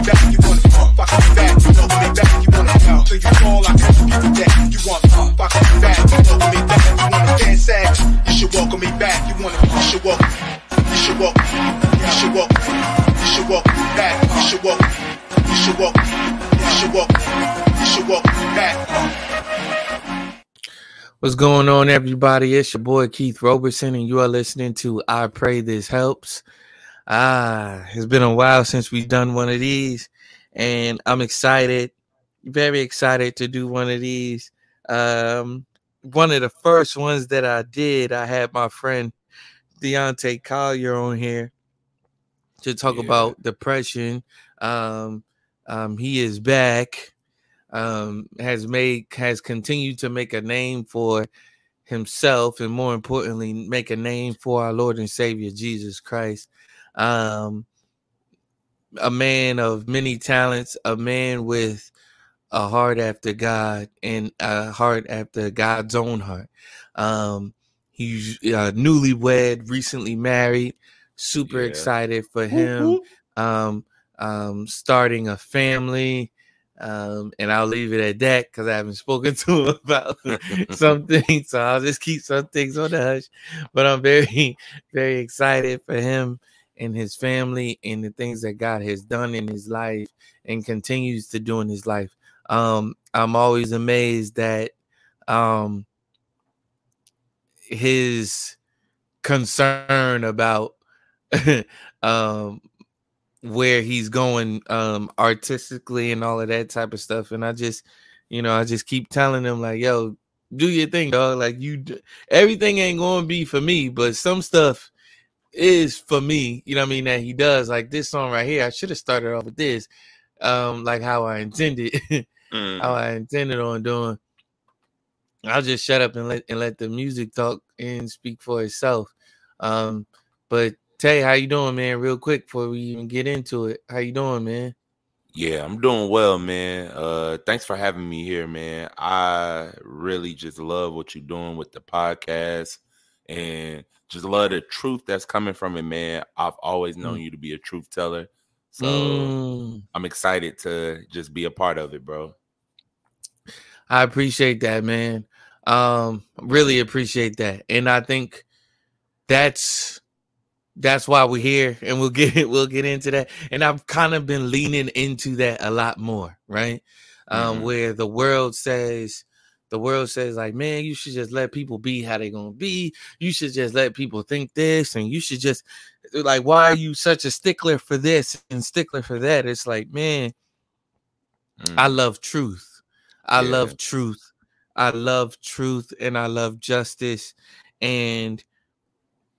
back, you want fuck me back, you know back, you to till you fall, I can give you want fuck me back, you know back, you want to dance sack, you should me back, you want to, you should welcome, you should welcome, you should welcome, you should welcome back, you should welcome, you should welcome, you should welcome, you should welcome back. What's going on, everybody? It's your boy Keith Robertson, and you are listening to I Pray This Helps. Ah, it's been a while since we've done one of these, and I'm excited, very excited to do one of these. Um, one of the first ones that I did, I had my friend Deontay Collier on here to talk Yeah. about depression. Um, um, he is back um, has made has continued to make a name for himself and more importantly make a name for our lord and savior jesus christ um, a man of many talents a man with a heart after god and a heart after god's own heart um, he's uh, newlywed recently married super Yeah. excited for him um, um, starting a family um, and I'll leave it at that because I haven't spoken to him about something. So I'll just keep some things on the hush. But I'm very, very excited for him and his family and the things that God has done in his life and continues to do in his life. Um, I'm always amazed that um, his concern about um, where he's going um artistically and all of that type of stuff and i just you know i just keep telling him like yo do your thing dog like you everything ain't going to be for me but some stuff is for me you know what i mean that he does like this song right here i should have started off with this um like how i intended Mm. how i intended on doing i'll just shut up and let and let the music talk and speak for itself um but Tay, how you doing, man? Real quick before we even get into it, how you doing, man? Yeah, I'm doing well, man. Uh thanks for having me here, man. I really just love what you're doing with the podcast and just love the truth that's coming from it, man. I've always known you to be a truth teller. So Mm, I'm excited to just be a part of it, bro. I appreciate that, man. Um, really appreciate that, and I think that's that's why we're here, and we'll get it, we'll get into that. And I've kind of been leaning into that a lot more, right? Um, Mhm. where the world says the world says like, man, you should just let people be how they're gonna be. You should just let people think this, and you should just like, why are you such a stickler for this and stickler for that? It's like, man, Mm. I love truth. I Yeah. love truth. I love truth and I love justice and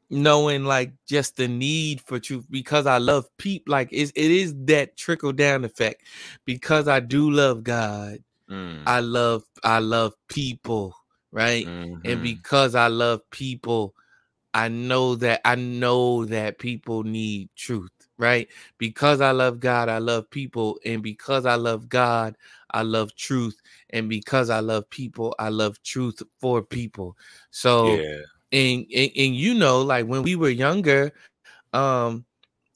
knowing like just the need for truth because I love people like it is that trickle down effect because I do love God. Mm. I love I love people, right? And Mhm. because I love people, I know that I know that people need truth, right? Because I love God, I love people, and because I love God, I love truth, and because I love people, I love truth for people. So, yeah. and, and and you know, like when we were younger, um,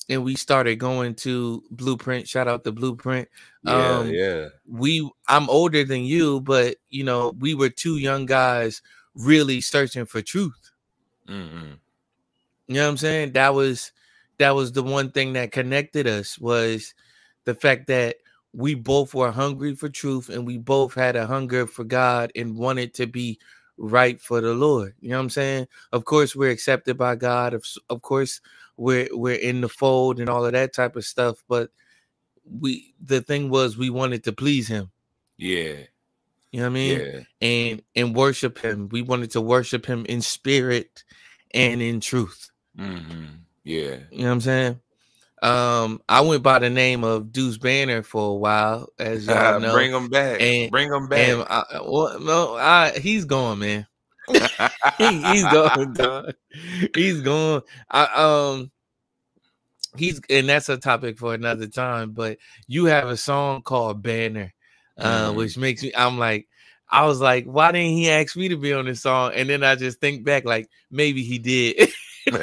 and we started going to Blueprint. Shout out to Blueprint. Yeah, um, yeah. we I'm older than you, but you know, we were two young guys really searching for truth. hmm You know what I'm saying? That was that was the one thing that connected us was the fact that we both were hungry for truth and we both had a hunger for God and wanted to be right for the Lord. You know what I'm saying? Of course, we're accepted by God. Of, of course, we're we're in the fold and all of that type of stuff. But we the thing was we wanted to please him. Yeah. You know what I mean? Yeah. And and worship him. We wanted to worship him in spirit and in truth. hmm Yeah. You know what I'm saying? Um, I went by the name of Deuce Banner for a while, as y'all know. Bring them back. And- Bring and back. I, well, no, I he's gone, man. He- he's gone, dog. He's gone. I um he's and that's a topic for another time, but you have a song called Banner, uh, Mhm. which makes me I'm like, I was like, why didn't he ask me to be on this song? And then I just think back, like maybe he did.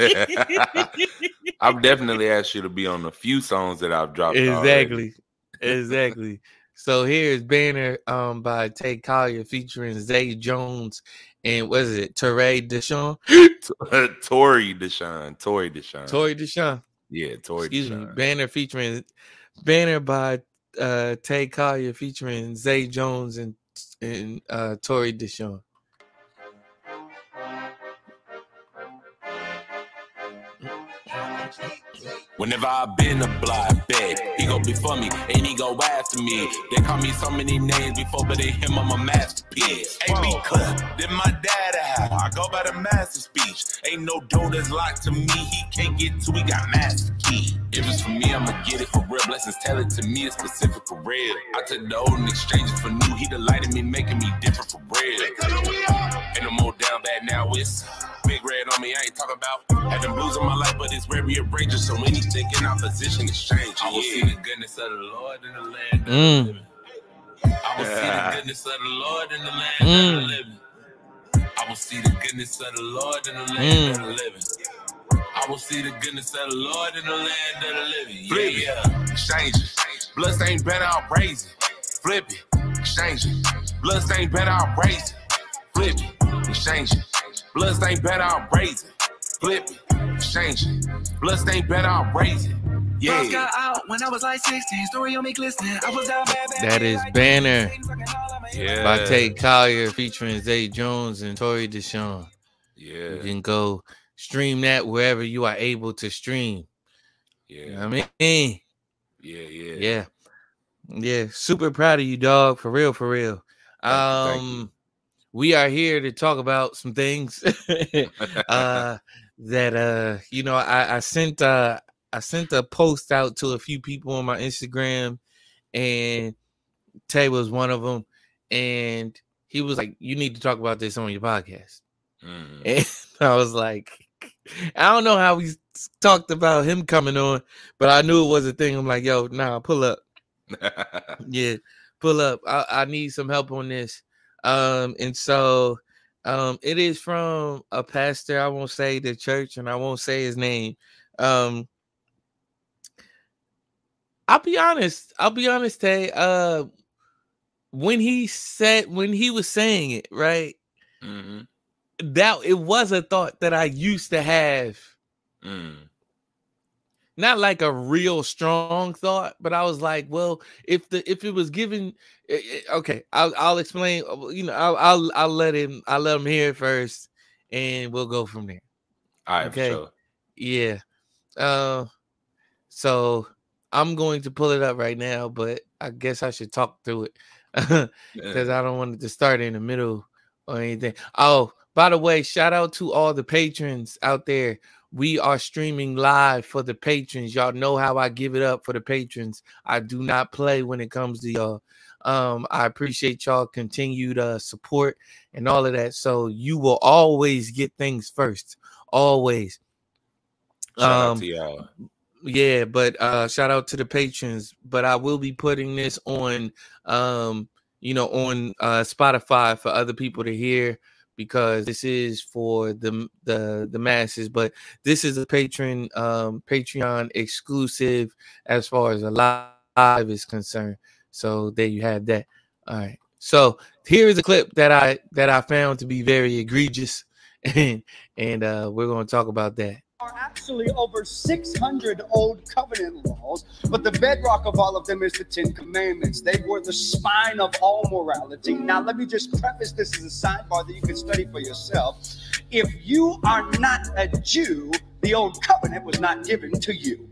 I've definitely asked you to be on a few songs that I've dropped. exactly, exactly. So here's Banner um by Tay Collier featuring Zay Jones and what is it, Teray Deshawn? Tory Deshawn. Tory Deshawn. Tory Deshawn. Yeah, Tory Excuse me. Banner featuring Banner by uh Tay Collier featuring Zay Jones and and uh Tory Deshawn. Whenever I been a block, bet he go before me and he go after me. They call me so many names before, but they him I'm a masterpiece. Ain't me because then my dad. I go by the master speech. Ain't no door that's locked to me. He can't get to. He got master key. If it's for me, I'ma get it for real. Blessings tell it to me. It's specific for real. I took the old and exchanged it for new. He delighted me, making me different for real. Ain't no more down bad now. It's big red on me. I ain't talking about had them blues in my life, but it's very outrageous. So anything in opposition is changing. I will see the goodness of the Lord in the land. of the Mm. living. I will see the goodness of the Lord in the land of the Mm. living. I will see the goodness of the Lord in the land of the living. I will see the goodness of the Lord in the land of the living. Yeah, Flip it. yeah. Exchange it. Bloodstained better, I'll raise it. Flip it. Exchange it. Bloodstained better, I'll raise it. Flip it. Exchange it. Bloodstained better, I'll raise it. Flip it. Exchange it. Bloodstained better, I'll raise it. Yeah. Yeah. got out when I was like 16. Story on me glistening. I was down bad, bad. That is Banner Yeah. by Tay Collier featuring Zay Jones and Tory Deshawn. Yeah. You can go stream that wherever you are able to stream. You know Yeah. what I mean? Yeah. Yeah. Yeah. Yeah. Super proud of you, dog. For real, for real. Thank you, thank Um we are here to talk about some things uh that uh you know I, I sent uh I sent a post out to a few people on my Instagram and Tay was one of them and he was like you need to talk about this on your podcast. Mhm. And I was like, I don't know how we talked about him coming on, but I knew it was a thing. I'm like, yo, nah, pull up. Yeah, pull up. I, I need some help on this. Um, and so um it is from a pastor. I won't say the church and I won't say his name. Um I'll be honest. I'll be honest, Tay. Uh when he said when he was saying it, right? Mhm. that it was a thought that I used to have. Mm. Not like a real strong thought, but I was like, well, if the if it was given, eh, eh, okay, I'll I'll explain. uh, You know, I'll I'll I'll let him I'll let him hear it first, and we'll go from there. All right. Okay. Sure. Yeah. Uh, so I'm going to pull it up right now, but I guess I should talk through it because I don't want it to start in the middle or anything. Oh, by the way, shout out to all the patrons out there. We are streaming live for the patrons. Y'all know how I give it up for the patrons. I do not play when it comes to y'all. Um, I appreciate y'all continued uh, support and all of that. So you will always get things first. Always. Shout out Um, to y'all. yeah, but uh shout out to the patrons. But I will be putting this on um, you know, on uh Spotify for other people to hear because this is for the the the masses, but this is a patron um Patreon exclusive as far as a live is concerned. So there you have that. All right. So here is a clip that I that I found to be very egregious and and uh we're going to talk about that. Are actually over 600 old covenant laws, but the bedrock of all of them is the Ten Commandments. They were the spine of all morality. Now, let me just preface this as a sidebar that you can study for yourself. If you are not a Jew, the old covenant was not given to you.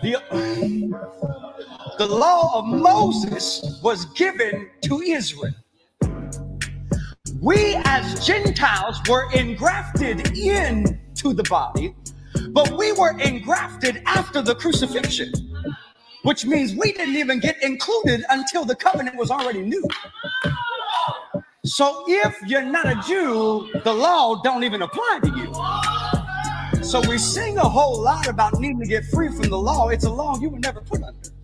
The, the law of Moses was given to Israel we as Gentiles were engrafted into the body, but we were engrafted after the crucifixion, which means we didn't even get included until the covenant was already new. So if you're not a Jew, the law don't even apply to you. So we sing a whole lot about needing to get free from the law. It's a law you were never put under.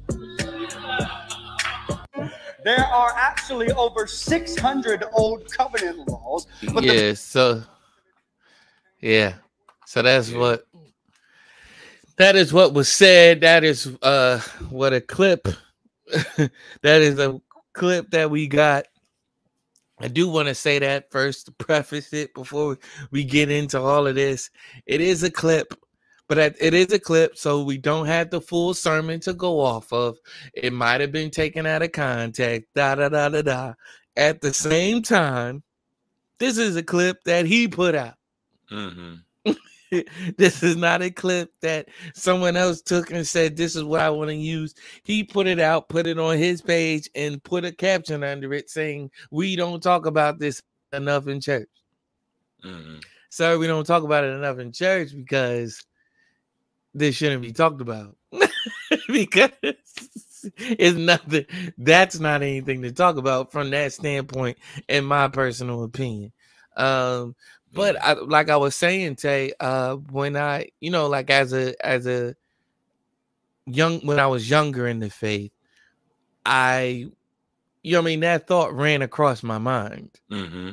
There are actually over 600 old covenant laws. But the yeah, so yeah. So that's Yeah. what that is what was said. That is uh what a clip that is a clip that we got. I do want to say that first to preface it before we get into all of this. It is a clip, but it is a clip, so we don't have the full sermon to go off of. It might have been taken out of context. Da da da da da. At the same time, this is a clip that he put out. hmm this is not a clip that someone else took and said, This is what I want to use. He put it out, put it on his page, and put a caption under it saying, We don't talk about this enough in church. hmm Sir, we don't talk about it enough in church because this shouldn't be talked about. because it's nothing, that's not anything to talk about from that standpoint, in my personal opinion. Um, but I, like I was saying, Tay, uh, when I, you know, like as a as a young when I was younger in the faith, I, you know, I mean, that thought ran across my mind, hmm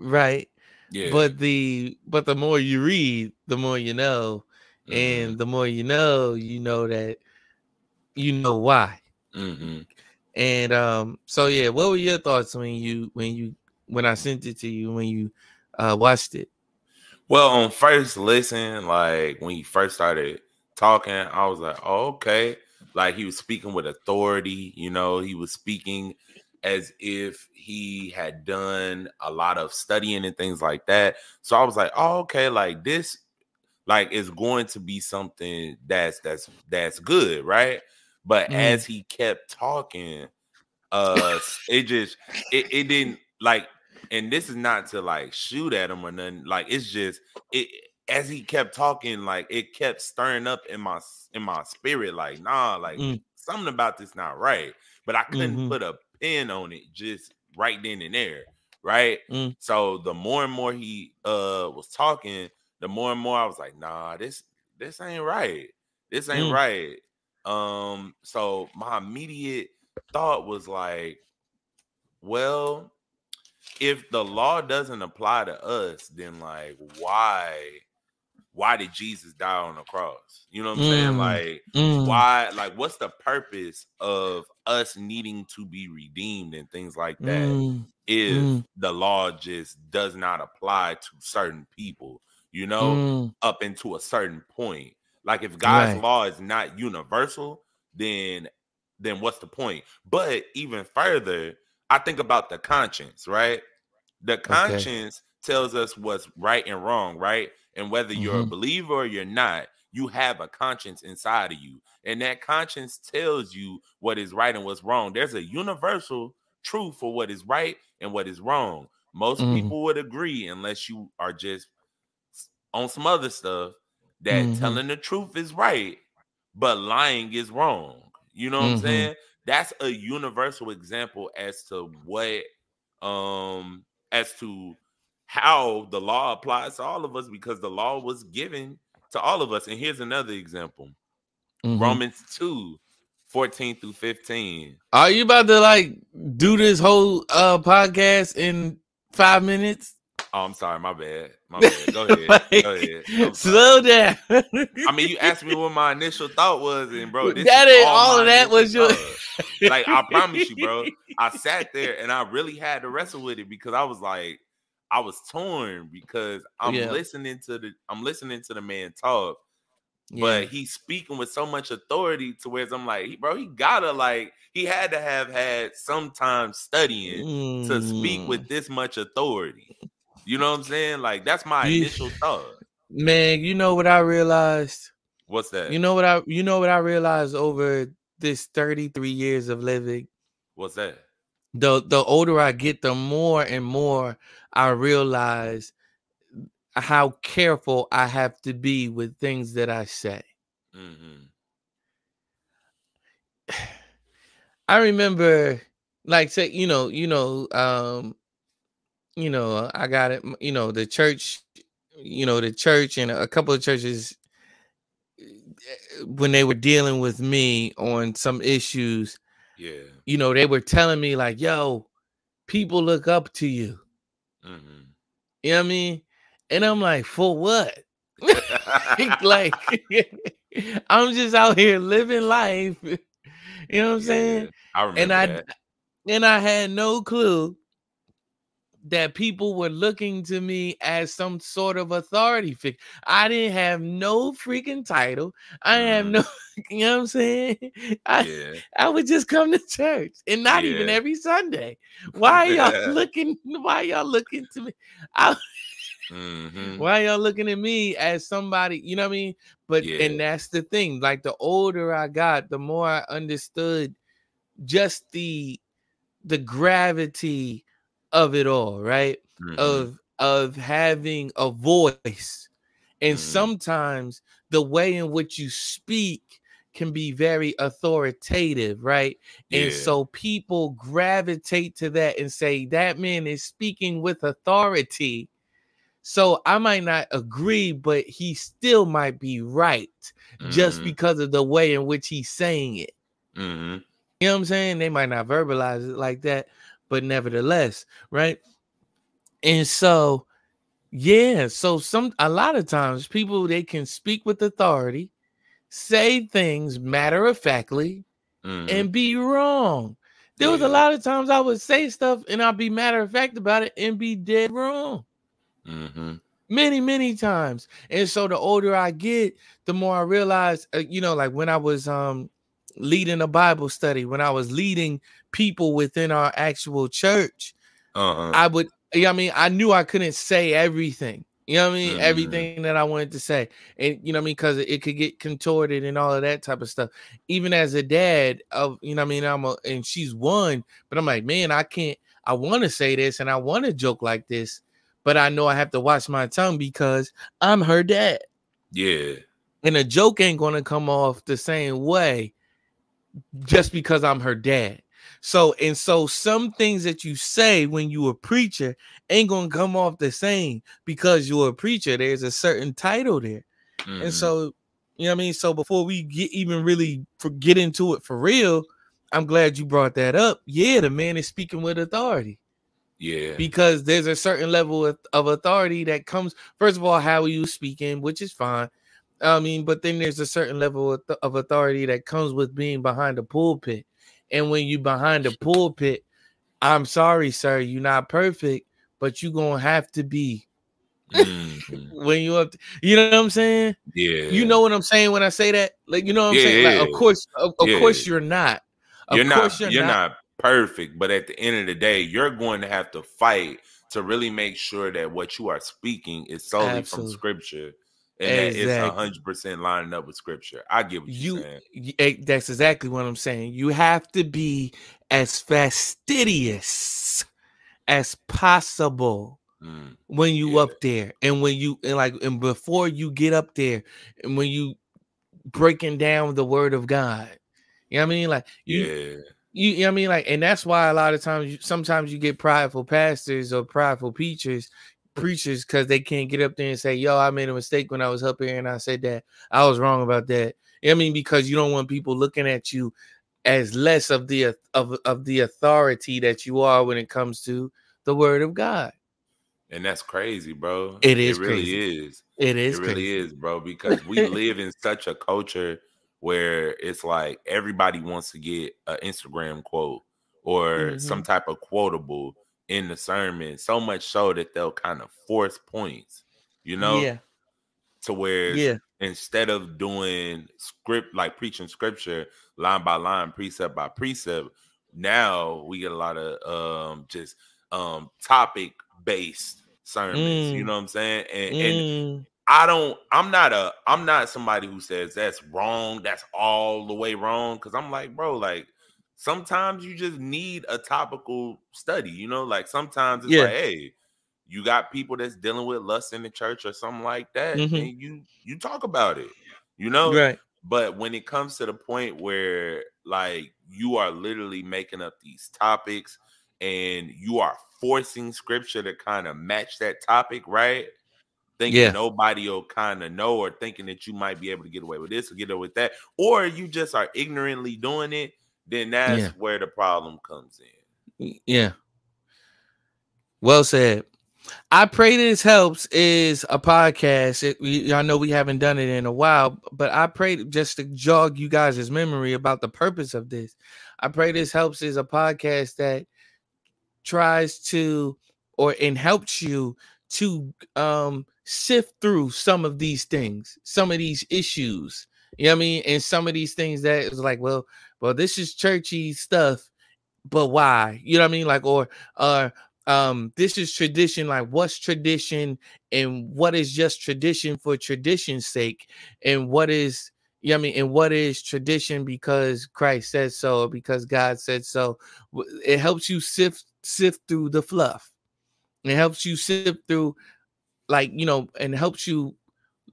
right? Yeah. But the but the more you read, the more you know, Mhm. and the more you know, you know that you know why. hmm And um, so yeah, what were your thoughts when you when you when I sent it to you when you uh watched it? Well, on first listen, like when you first started talking, I was like, oh, okay. Like he was speaking with authority, you know, he was speaking as if he had done a lot of studying and things like that. So I was like, oh, okay, like this like it's going to be something that's that's that's good, right? But Mm. as he kept talking, uh it just it, it didn't like and this is not to like shoot at him or nothing like it's just it as he kept talking like it kept stirring up in my in my spirit like nah like Mm. something about this not right but i couldn't Mhm. put a pin on it just right then and there right Mm. so the more and more he uh was talking the more and more i was like nah this this ain't right this ain't Mm. right um so my immediate thought was like well if the law doesn't apply to us then like why why did jesus die on the cross you know what i'm saying Mm. like Mm. why like what's the purpose of us needing to be redeemed and things like that Mm. if Mm. the law just does not apply to certain people you know Mm. up into a certain point. Like if God's Right. law is not universal, then then what's the point? But even further, I think about the conscience, right? The conscience tells us what's right and wrong, right? And whether you're a Mhm. believer or you're not, you have a conscience inside of you. And that conscience tells you what is right and what's wrong. There's a universal truth for what is right and what is wrong. Most Mhm. people would agree, unless you are just on some other stuff, that Mhm. telling the truth is right, but lying is wrong. You know what I'm Mhm. saying? That's a universal example as to what um as to how the law applies to all of us because the law was given to all of us. And here's another example. Mhm. Romans 2, 14 through 15. Are you about to like do this whole uh podcast in five minutes? Oh, I'm sorry, my bad. My bad. Go ahead. Like, Go ahead. Slow down. I mean, you asked me what my initial thought was, and bro, That is ain't- all of that was your- like. I promise you, bro. I sat there and I really had to wrestle with it because I was like, I was torn because I'm Yeah. listening to the I'm listening to the man talk, Yeah. but he's speaking with so much authority to where I'm like, bro, he gotta like he had to have had some time studying to speak Mm. with this much authority. You know what I'm saying? Like that's my You- initial thought. man, you know what I realized? What's that? You know what I you know what I realized over this 33 years of living? What's that? The the older I get, the more and more I realize how careful I have to be with things that I say. Mm-hmm. I remember like say, you know, you know, um, you know, I got it, you know, the church, you know, the church and a couple of churches eh, when they were dealing with me on some issues, Yeah. You know, they were telling me like, "Yo, people look up to you." hmm You know what I mean? And I'm like, "For what?" like I'm just out here living life. You know what I'm saying? I remember And I that. and I had no clue that people were looking to me as some sort of authority figure. I didn't have no freaking title. I didn't have Mhm. no, you know what I'm saying? I Yeah. I would just come to church and not even every Sunday. Why y'all looking? Why y'all looking to me? I, hmm why y'all looking at me as somebody? You know what I mean? But Yeah. and that's the thing. Like the older I got, the more I understood just the the gravity of it all, right? Mhm. Of of having a voice. And Mhm. sometimes the way in which you speak can be very authoritative, right? And so people gravitate to that and say that man is speaking with authority. So I might not agree, but he still might be right just Mhm. because of the way in which he's saying it. Mhm. You know what I'm saying? They might not verbalize it like that, but nevertheless, right? And so, yeah, so some a lot of times people they can speak with authority, say things matter of factly, Mhm. and be wrong. There was a lot of times I would say stuff and I'd be matter of fact about it and be dead wrong. Mhm. many many times and so the older i get the more i realize uh, you know like when i was um leading a bible study when i was leading people within our actual church Uh-huh. i would you know i mean i knew i couldn't say everything you know what i mean Mhm. everything that i wanted to say and you know what i mean because it could get contorted and all of that type of stuff even as a dad of you know what i mean i'm a and she's one but i'm like man i can't i want to say this and i want to joke like this but I know I have to watch my tongue because I'm her dad. yeah. And a joke ain't gonna come off the same way just because I'm her dad. So and so some things that you say when you a preacher ain't gonna come off the same because you're a preacher. There's a certain title there. Mhm. And so, you know what I mean? So before we get even really for, get into it for real, I'm glad you brought that up. Yeah, the man is speaking with authority yeah. because there's a certain level of, of authority that comes first of all how are you speaking which is fine i mean but then there's a certain level of, of authority that comes with being behind the pulpit and when you behind the pulpit i'm sorry sir you're not perfect but you're gonna have to be Mhm. when you up you know what i'm saying Yeah. you know what i'm saying when i say that like you know what i'm Yeah, saying like of course of, of Yeah. course you're not of you're course not you're, not. perfect, but at the end of the day, you're going to have to fight to really make sure that what you are speaking is solely Absolutely. from scripture and that it's Exactly. hundred percent lining up with scripture. I get what you saying. that's exactly what i'm saying you have to be as fastidious as possible Mm, when you Yeah. up there and when you and like and before you get up there and when you breaking down the word of god you know what i mean like you yeah. you, you know what I mean? Like, and that's why a lot of times you sometimes you get prideful pastors or prideful preachers, preachers, because they can't get up there and say, Yo, I made a mistake when I was up here and I said that I was wrong about that. You know what I mean? Because you don't want people looking at you as less of the of, of the authority that you are when it comes to the word of God. And that's crazy, bro. It is It really crazy. is. It is it really crazy. is, bro, because we live in such a culture where it's like everybody wants to get an Instagram quote or some Mhm. type of quotable in the sermon, so much so that they'll kind of force points, you know, Yeah. to where Yeah. instead of doing script like preaching scripture line by line, precept by precept, now we get a lot of um just um topic based sermons, you Mm. know what I'm saying? And and Mm. I don't I'm not a I'm not somebody who says that's wrong, that's all the way wrong. Cause I'm like, bro, like sometimes you just need a topical study, you know, like sometimes it's Yeah. like, hey, you got people that's dealing with lust in the church or something like that, Mhm. and you you talk about it, you know. Right. But when it comes to the point where like you are literally making up these topics and you are forcing scripture to kind of match that topic, right? Thinking Yeah. nobody will kind of know or thinking that you might be able to get away with this or get away with that, or you just are ignorantly doing it, then that's Yeah. where the problem comes in. Yeah. Well said. I pray this helps is a podcast. It, we, I know we haven't done it in a while, but I pray just to jog you guys' memory about the purpose of this. I pray this helps is a podcast that tries to or and helps you to um sift through some of these things, some of these issues. You know what I mean? And some of these things that is like, well, well, this is churchy stuff, but why? You know what I mean? Like, or uh um this is tradition like what's tradition and what is just tradition for tradition's sake? And what is you know what I mean? And what is tradition because Christ said so because God said so? It helps you sift sift through the fluff. It helps you sift through like you know and helps you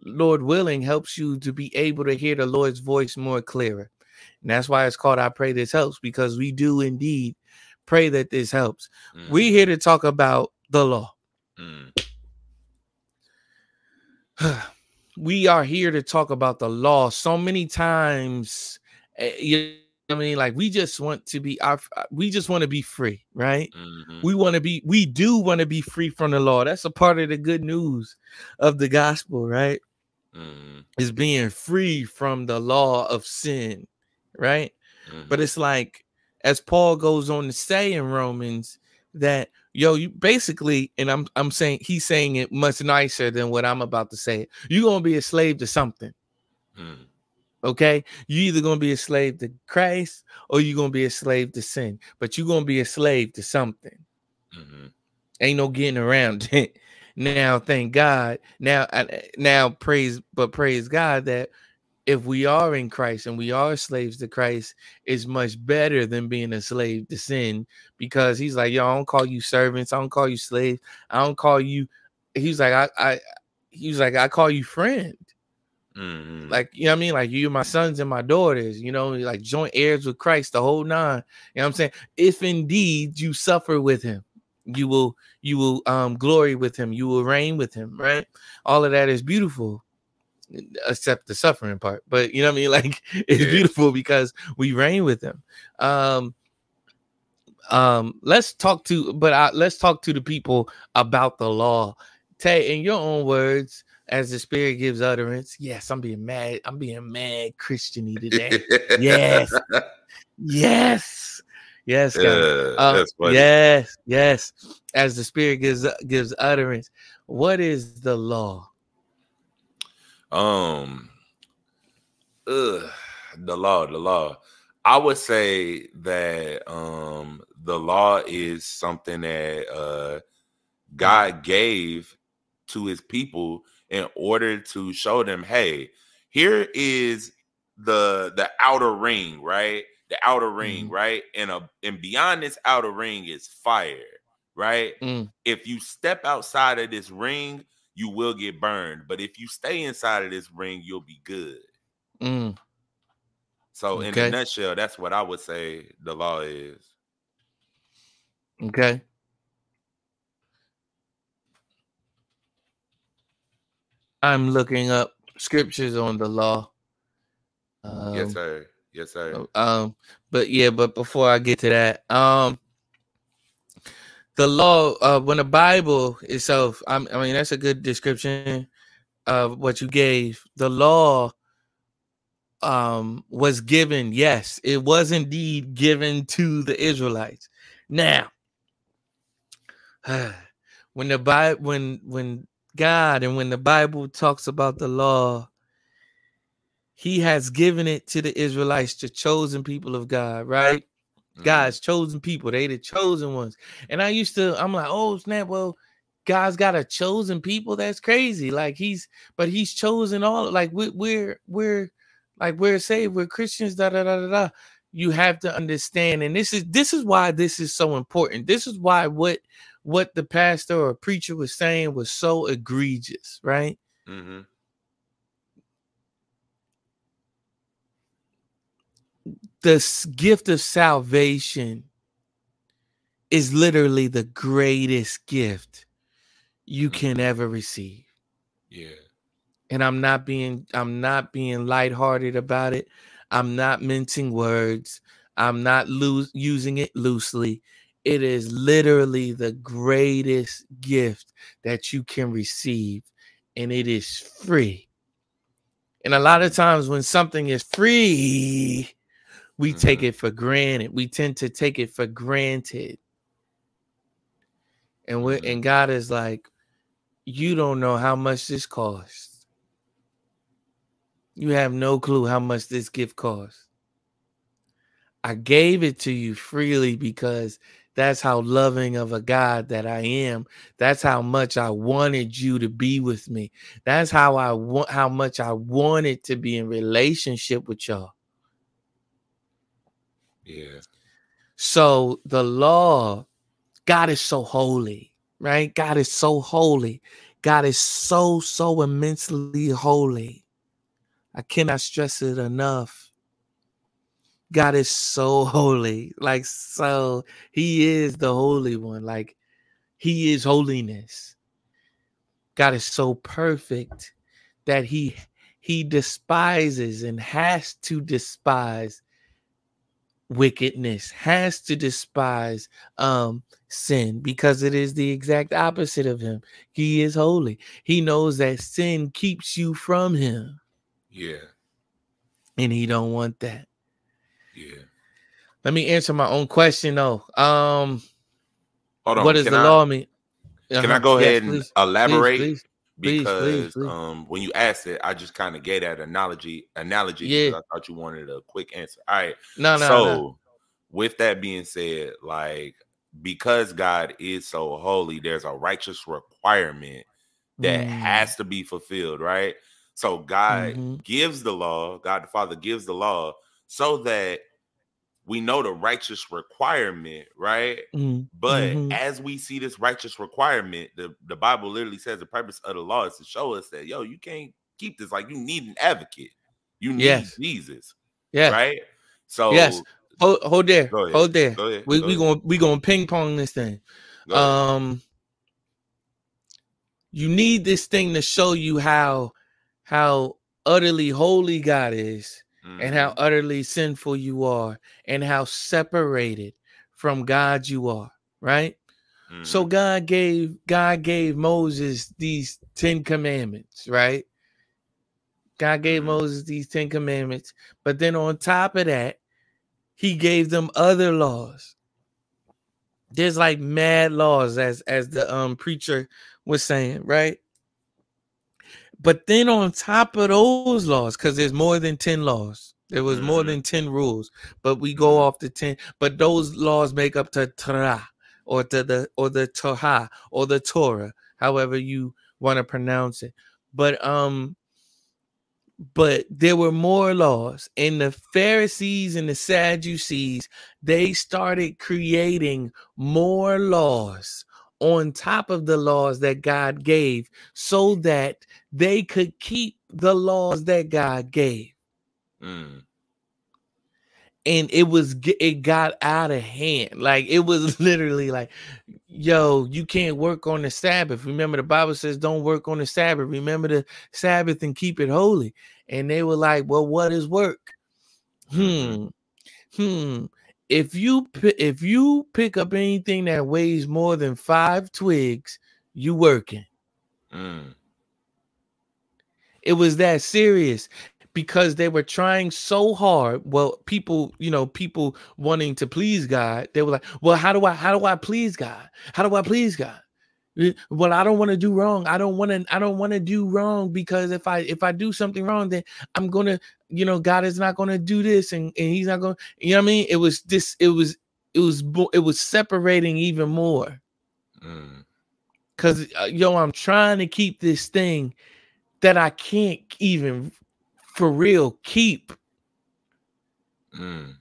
Lord willing helps you to be able to hear the Lord's voice more clearer and that's why it's called I pray this helps because we do indeed pray that this helps Mm, we here to talk about the law. mm, we are here to talk about the law. So many times, eh, you know I mean, like we just want to be our, we just want to be free, right? mhm, We want to be, we do want to be free from the law. That's a part of the good news of the gospel, right? mhm, Is being free from the law of sin, right? mhm. But it's like, as Paul goes on to say in Romans, that yo, you basically, and I'm I'm saying he's saying it much nicer than what I'm about to say. You're gonna be a slave to something. Mm, Okay, you either gonna be a slave to Christ or you're gonna be a slave to sin, but you're gonna be a slave to something. mhm, Ain't no getting around it. Now, thank God. Now, I- now praise, but praise God that if we are in Christ and we are slaves to Christ, is much better than being a slave to sin because He's like, yo, I don't call you servants, I don't call you slaves, I don't call you. He's like, I, I, he's like, I call you friend. mhm. Like, you know what I mean? Like, you're my sons and my daughters, you know, like joint heirs with Christ, the whole nine. You know what I'm saying? If indeed you suffer with him, you will, you will um glory with him, you will reign with him, right? All of that is beautiful, except the suffering part. But you know what I mean? Like, it's Yeah. beautiful because we reign with him. Um, um, let's talk to, but I, let's talk to the people about the law. Tay, in your own words, as the spirit gives utterance. Yes, I'm being mad. I'm being mad Christiany today. yes. yes. Yes. Yeah, Uh, yes, yes. As the spirit gives gives utterance. What is the law? Um, ugh, the law, the law. I would say that um the law is something that uh God gave to his people in order to show them, hey, here is the the outer ring, right? The outer ring, Mhm. right? And a and beyond this outer ring is fire, right? Mm. If you step outside of this ring, you will get burned. But if you stay inside of this ring, you'll be good. Mm. So in a nutshell, that's what I would say the law is. Okay. I'm looking up scriptures on the law. Um, yes, sir. Yes, sir. Um, but yeah, but before I get to that, um, the law, uh, when the Bible itself, I'm, mean, that's a good description of what you gave. The law, um, was given. Yes, it was indeed given to the Israelites. Now, when the Bible, when when God and when the Bible talks about the law, He has given it to the Israelites, the chosen people of God, right? Mhm. God's chosen people, they the chosen ones. And I used to, I'm like, oh snap, well, God's got a chosen people. That's crazy. Like he's, but he's chosen all. Like we, we're, we're, like we're saved. We're Christians. Da da da da da. You have to understand, and this is this is why this is so important. This is why what what the pastor or preacher was saying was so egregious, right? Mhm. The gift of salvation is literally the greatest gift you Mhm. can ever receive. Yeah. And I'm not being I'm not being lighthearted about it. I'm not mincing words. I'm not lose, using it loosely. It is literally the greatest gift that you can receive, and it is free. And a lot of times when something is free, we take Mhm. it for granted. We tend to take it for granted. And we Mhm. and God is like, you don't know how much this costs. You have no clue how much this gift costs. I gave it to you freely because that's how loving of a God that I am. That's how much I wanted you to be with me. That's how I want how much I wanted to be in relationship with y'all. Yeah. So the law, God is so holy, right? God is so holy. God is so, so immensely holy. I cannot stress it enough. God is so holy. Like, so he is the holy one. Like, he is holiness. God is so perfect that he he despises and has to despise wickedness has to despise um sin because it is the exact opposite of him he is holy he knows that sin keeps you from him Yeah. and he don't want that Yeah. let me answer my own question though um Hold on. what does can the I, law mean Can Uh-huh. I go Yes, ahead and please, elaborate? please, please, because please, please. um when you asked it, I just kind of gave that analogy analogy Yeah. because I thought you wanted a quick answer. All right. no no so no with that being said, like because God is so holy, there's a righteous requirement that Mm, has to be fulfilled, right? So God mhm. gives the law, God the Father gives the law so that we know the righteous requirement, right? Mm, But mhm. as we see this righteous requirement, the, the Bible literally says the purpose of the law is to show us that yo, you can't keep this. Like you need an advocate. You need Yes. Jesus, yeah right? So Yes. hold, hold there hold there Go ahead. we go we going we going ping pong this thing um you need this thing to show you how how utterly holy god is and how Mhm. utterly sinful you are and how separated from god you are right so Mhm. god gave god gave moses these 10 commandments right god gave Mhm. moses these 10 commandments but then on top of that he gave them other laws there's like mad laws as as the um preacher was saying right but then on top of those laws because there's more than 10 laws there was more Mhm. than 10 rules but we go Mhm. off the 10 but those laws make up to torah or to the or the torah or the torah however you want to pronounce it but um but there were more laws and the pharisees and the sadducees they started creating more laws on top of the laws that god gave so that they could keep the laws that god gave. Mm. and it was it got out of hand. Like it was literally like yo you can't work on the sabbath. Remember the bible says don't work on the sabbath. Remember the sabbath and keep it holy. And they were like well what is work? Hmm. Mhm. hmm if you if you pick up anything that weighs more than five twigs you working. Mm. it was that serious because they were trying so hard. Well people you know people wanting to please god they were like well how do i how do i please god? How do i please god well i don't want to do wrong i don't want to i don't want to do wrong because if i if i do something wrong then i'm gonna you know god is not gonna do this and, and he's not gonna you know what i mean it was this it was it was it was separating even more Mm. because uh, yo i'm trying to keep this thing that i can't even for real keep Mm.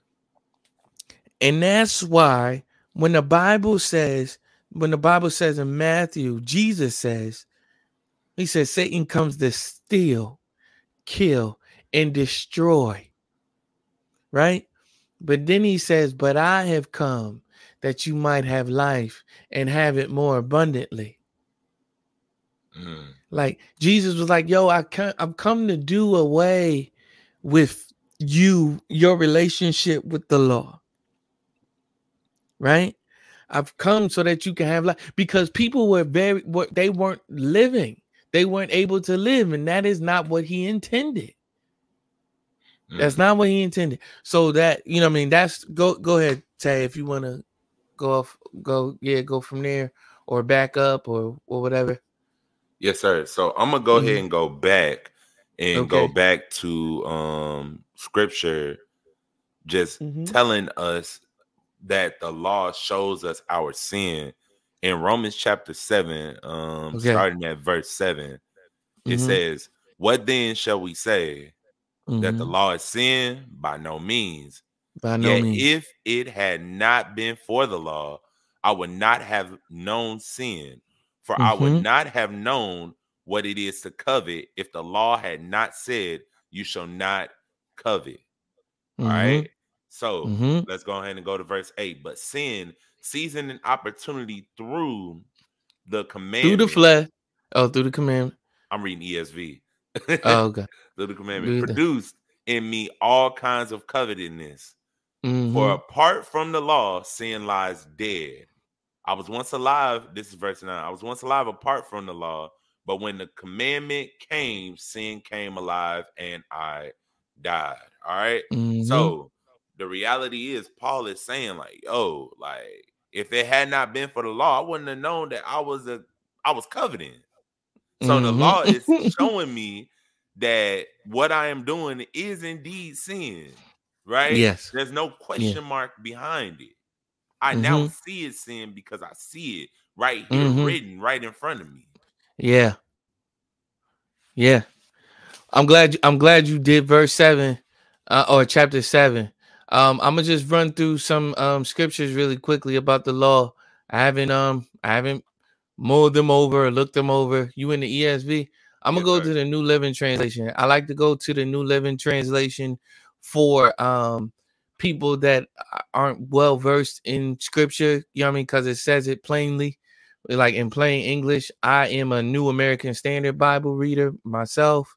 and that's why when the bible says when the bible says in matthew jesus says he says satan comes to steal kill and destroy right but then he says but i have come that you might have life and have it more abundantly Mm. Like Jesus was like, "Yo, I come, I've come to do away with you, your relationship with the law. right? I've come so that you can have life because people were very what they weren't living. They weren't able to live, and that is not what he intended. That's Mm. not what he intended. So that you know, what I mean, that's go go ahead, Tay, if you want to go off, go yeah, go from there or back up or or whatever. Yes, sir. So I'm gonna go ahead Mhm. and go back and go back to um scripture just Mhm. telling us that the law shows us our sin in Romans chapter 7 um Okay. starting at verse 7 it Mhm, says what then shall we say that the mhm. law is sin by no means by no Yet means. if it had not been for the law, I would not have known sin, for I would Mhm. not have known what it is to covet if the law had not said, You shall not covet. All Mhm, right. So mhm. let's go ahead and go to verse 8. But sin, seizing an opportunity through the command. through the flesh. Oh, through the commandment. I'm reading ESV. Oh, okay. through the commandment, that. produced in me all kinds of covetousness. For Mhm, apart from the law, sin lies dead. I was once alive. This is verse 9. I was once alive apart from the law, but when the commandment came, sin came alive and I died. All right. mhm. So the reality is, Paul is saying, like, yo, like, if it had not been for the law, I wouldn't have known that I was a I was coveting. So the Mhm. law is showing me that what I am doing is indeed sin, right? Yes. There's no question mark behind it. I now Mhm. see it sin because I see it right here Mhm. written right in front of me. Yeah. Yeah. I'm glad you I'm glad you did verse 7 uh, or chapter 7. Um I'm to just run through some um scriptures really quickly about the law. I haven't um I haven't mulled them over or looked them over. You in the ESV? I'm going to go sir. to the New Living Translation. I like to go to the New Living Translation for um people that aren't well versed in scripture, you know what I mean, cuz it says it plainly like in plain English. I am a New American Standard Bible reader myself,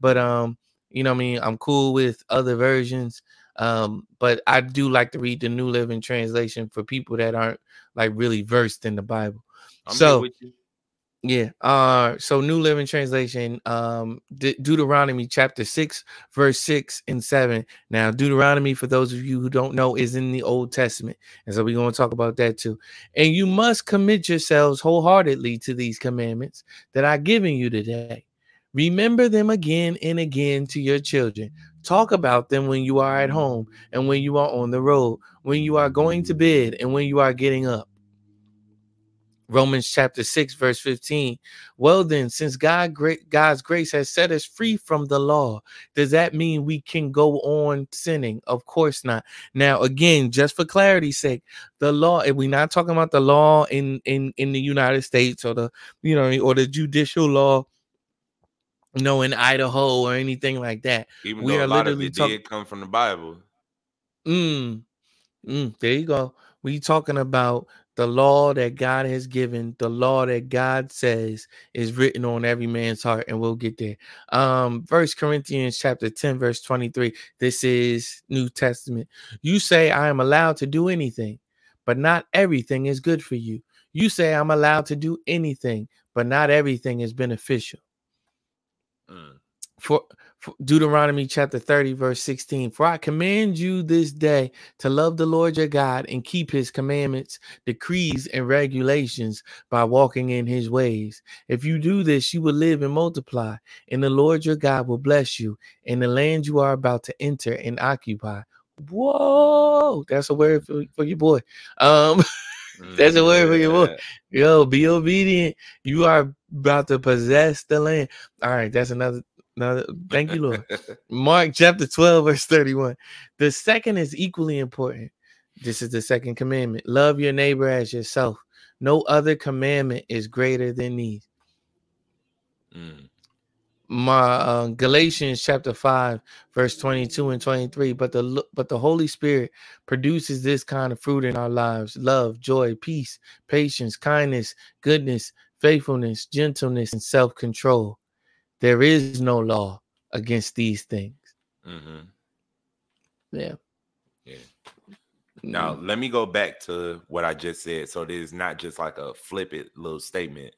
but um, you know, what I mean, I'm cool with other versions. Um, but I do like to read the New Living Translation for people that aren't like really versed in the Bible. I'm So yeah. Uh so New Living Translation, um De- Deuteronomy chapter 6 verse 6 and 7. Now Deuteronomy for those of you who don't know is in the Old Testament. And so we're going to talk about that too. And you must commit yourselves wholeheartedly to these commandments that I've given you today. Remember them again and again to your children. Talk about them when you are at home and when you are on the road, when you are going to bed and when you are getting up. Romans chapter 6 verse 15. Well then, since God God's grace has set us free from the law, does that mean we can go on sinning? Of course not. Now again, just for clarity's sake, the law, if we're not talking about the law in in in the United States or the you know or the judicial law you know in Idaho or anything like that. Even we though are a lot of literally it talk- did come from the Bible. Mm, mm, there you go. We talking about the law that God has given, the law that God says is written on every man's heart, and we'll get there. Um, First Corinthians chapter 10, verse 23. This is New Testament. You say I am allowed to do anything, but not everything is good for you. You say I'm allowed to do anything, but not everything is beneficial Mm. for, for Deuteronomy chapter 30, verse 16. For I command you this day to love the Lord your God and keep his commandments, decrees, and regulations by walking in his ways. If you do this, you will live and multiply, and the Lord your God will bless you in the land you are about to enter and occupy. Whoa, that's a word for, for your boy. Um, That's a word for your boy. Yo, be obedient. You are about to possess the land. All right, that's another another thank you, Lord. Mark chapter 12, verse 31. The second is equally important. This is the second commandment. Love your neighbor as yourself. No other commandment is greater than these. Mm. My uh, Galatians chapter 5, verse 22 and 23. But the but the Holy Spirit produces this kind of fruit in our lives: love, joy, peace, patience, kindness, goodness, faithfulness, gentleness, and self-control. There is no law against these things. hmm Yeah. Yeah. Now, let me go back to what I just said. So this is not just like a flippant little statement.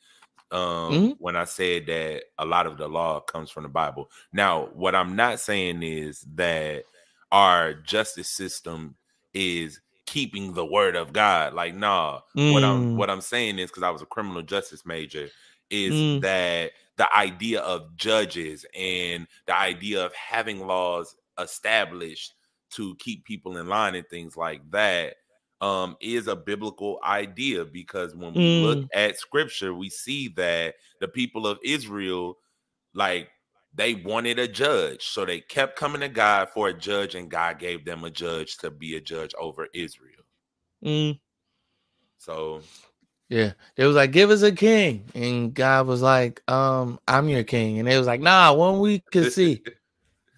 Um, Mhm. when I said that a lot of the law comes from the Bible. Now, what I'm not saying is that our justice system is keeping the word of God. Like, nah. What I'm Mm. what I'm saying is because I was a criminal justice major, is Mm. that the idea of judges and the idea of having laws established to keep people in line and things like that um is a biblical idea because when we look Mm. at scripture we see that the people of Israel like they wanted a judge so they kept coming to God for a judge and God gave them a judge to be a judge over Israel Mm. so Yeah. it was like, give us a king. And God was like, um, I'm your king. And it was like, nah, one we could see.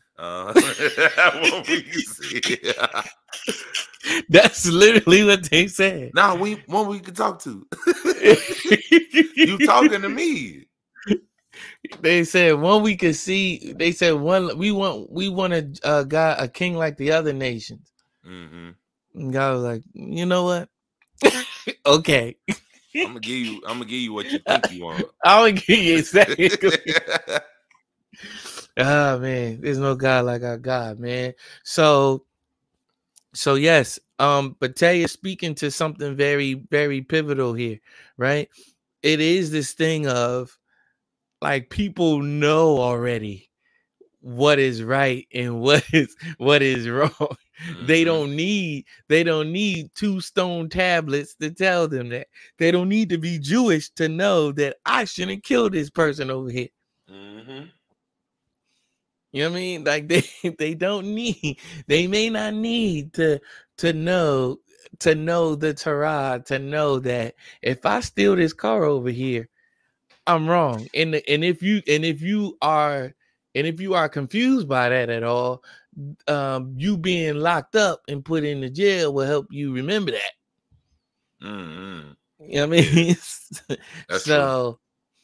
uh what we can see. That's literally what they said. Nah, we one we can talk to. you talking to me. They said one we could see. They said one we want we want a, a guy a king like the other nations. hmm And God was like, you know what? okay, I'm gonna give you. I'm gonna give you what you think you want. I'll give you second. Ah man, there's no God like our God, man. So, so yes, um, but Tay is speaking to something very, very pivotal here, right? It is this thing of like people know already what is right and what is what is wrong. They Mhm. don't need they don't need two stone tablets to tell them that. They don't need to be Jewish to know that I shouldn't kill this person over here. Mhm. You know what I mean? Like they they don't need they may not need to to know to know the Torah to know that if I steal this car over here, I'm wrong. And and if you and if you are and if you are confused by that at all, um, you being locked up and put in the jail will help you remember that. Mhm. You know what I mean? That's true. so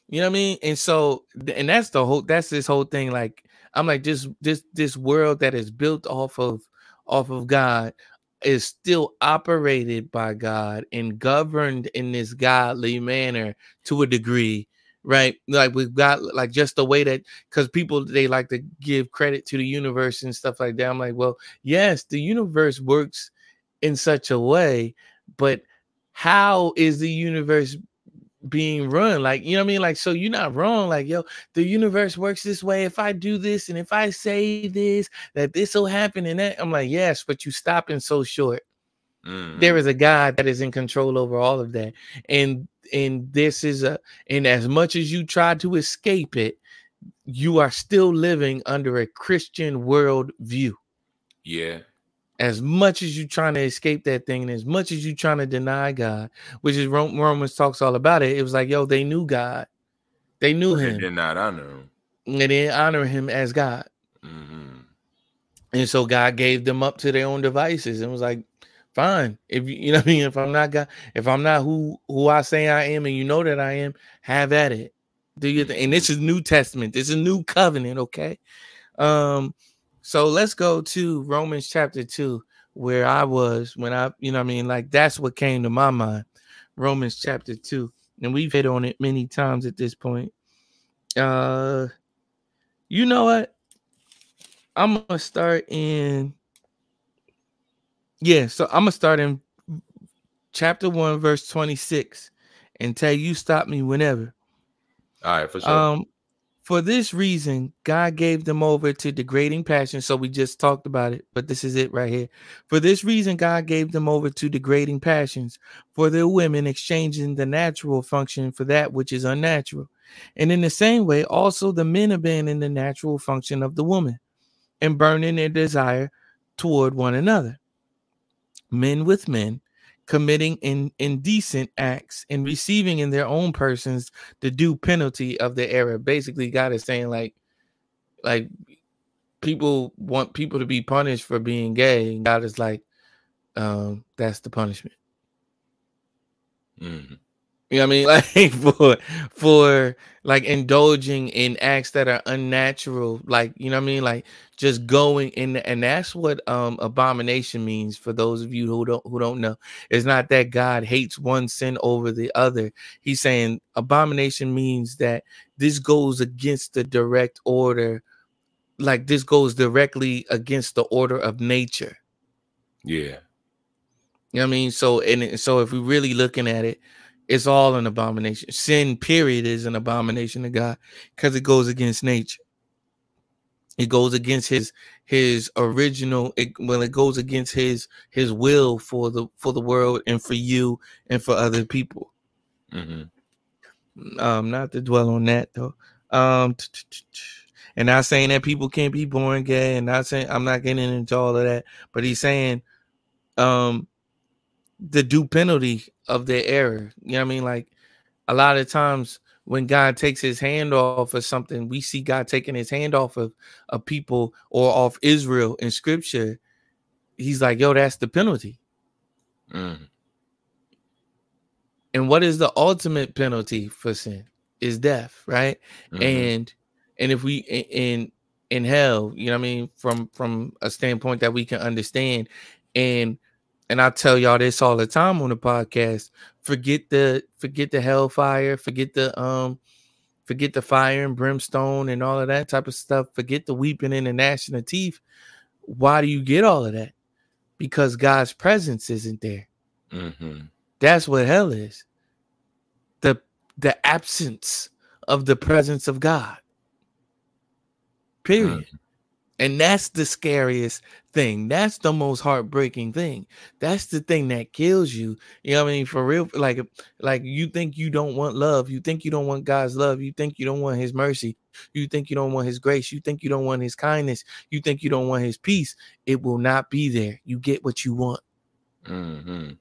you know what I mean? And so and that's the whole that's this whole thing. Like I'm like this this this world that is built off of off of God is still operated by God and governed in this godly manner to a degree, right? Like we've got like just the way that because people they like to give credit to the universe and stuff like that. I'm like, well, yes, the universe works in such a way, but how is the universe being run like you know what i mean like so you're not wrong like yo the universe works this way if i do this and if i say this that this will happen and that i'm like yes but you stopping so short There is a god that is in control over all of that and and this is a and as much as you try to escape it you are still living under a christian world view yeah. as much as you're trying to escape that thing and as much as you're trying to deny God, which is Romans talks all about it, it was like, yo, they knew God. They knew They him did not honor him. and they didn't honor him as God. Mhm. And so God gave them up to their own devices and was like, fine. If you, you know what I mean, if I'm not God, if I'm not who who I say I am and you know that I am, have at it. Do thing. And this is New Testament. This is a new covenant, okay? Um, so let's go to Romans chapter 2, where I was when I, you know what I mean, like that's what came to my mind. Romans chapter 2. And we've hit on it many times at this point. Uh you know what? I'm gonna start in yeah, so I'm gonna start in chapter 1, verse 26, and tell you stop me whenever. All right, for sure. Um, for this reason, God gave them over to degrading passions. So we just talked about it, but this is it right here. For this reason, God gave them over to degrading passions for their women, exchanging the natural function for that which is unnatural. And in the same way, also the men abandon the natural function of the woman and burning their desire toward one another. Men with men, committing in, indecent acts and receiving in their own persons the due penalty of the error. Basically, God is saying like, like people want people to be punished for being gay, and God is like, um, that's the punishment. Mhm. You know what I mean? Like for for like indulging in acts that are unnatural, like you know what I mean, like just going in and that's what um abomination means for those of you who don't who don't know. It's not that God hates one sin over the other. He's saying abomination means that this goes against the direct order, like this goes directly against the order of nature. Yeah. You know what I mean? So and so if we're really looking at it, it's all an abomination. Sin, period, is an abomination to God because it goes against nature. It goes against his his original. It, well, it goes against his his will for the for the world and for you and for other people. hmm Um, not to dwell on that though. Um, and not saying that people can't be born gay, and not saying I'm not getting into all of that, but he's saying, um, the due penalty of their error. You know what I mean? Like a lot of times when God takes his hand off of something, we see God taking his hand off of, of people or off Israel in scripture. He's like, yo, that's the penalty. Mm. And what is the ultimate penalty for sin? Is death, right? Mhm. and and if we in in hell you know what i mean from from a standpoint that we can understand and and i tell y'all this all the time on the podcast forget the forget the hellfire forget the um forget the fire and brimstone and all of that type of stuff forget the weeping and the gnashing of teeth why do you get all of that because god's presence isn't there Mhm. that's what hell is. The the absence of the presence of God. Period. And that's the scariest thing. That's the most heartbreaking thing. That's the thing that kills you. You know what I mean? For real, like like you think you don't want love, you think you don't want God's love, you think you don't want his mercy, you think you don't want his grace, you think you don't want his kindness, you think you don't want his peace. It will not be there. You get what you want. Mhm.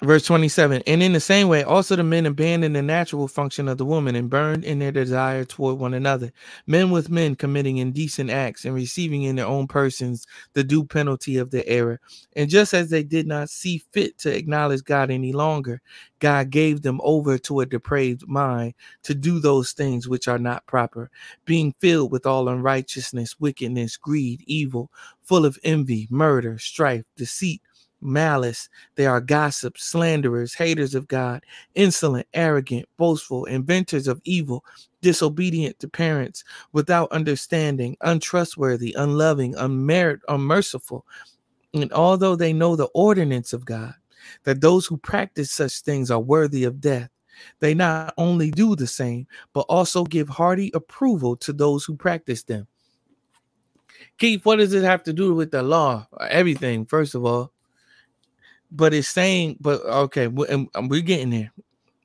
Verse 27 And in the same way, also the men abandoned the natural function of the woman and burned in their desire toward one another, men with men committing indecent acts and receiving in their own persons the due penalty of their error. And just as they did not see fit to acknowledge God any longer, God gave them over to a depraved mind to do those things which are not proper, being filled with all unrighteousness, wickedness, greed, evil, full of envy, murder, strife, deceit, malice. They are gossips, slanderers, haters of God, insolent, arrogant, boastful, inventors of evil, disobedient to parents, without understanding, untrustworthy, unloving, unmerit, unmerciful. And although they know the ordinance of God, that those who practice such things are worthy of death, they not only do the same, but also give hearty approval to those who practice them. Keith, what does it have to do with the law? Everything, first of all but it's saying, but okay, and- and we're getting there.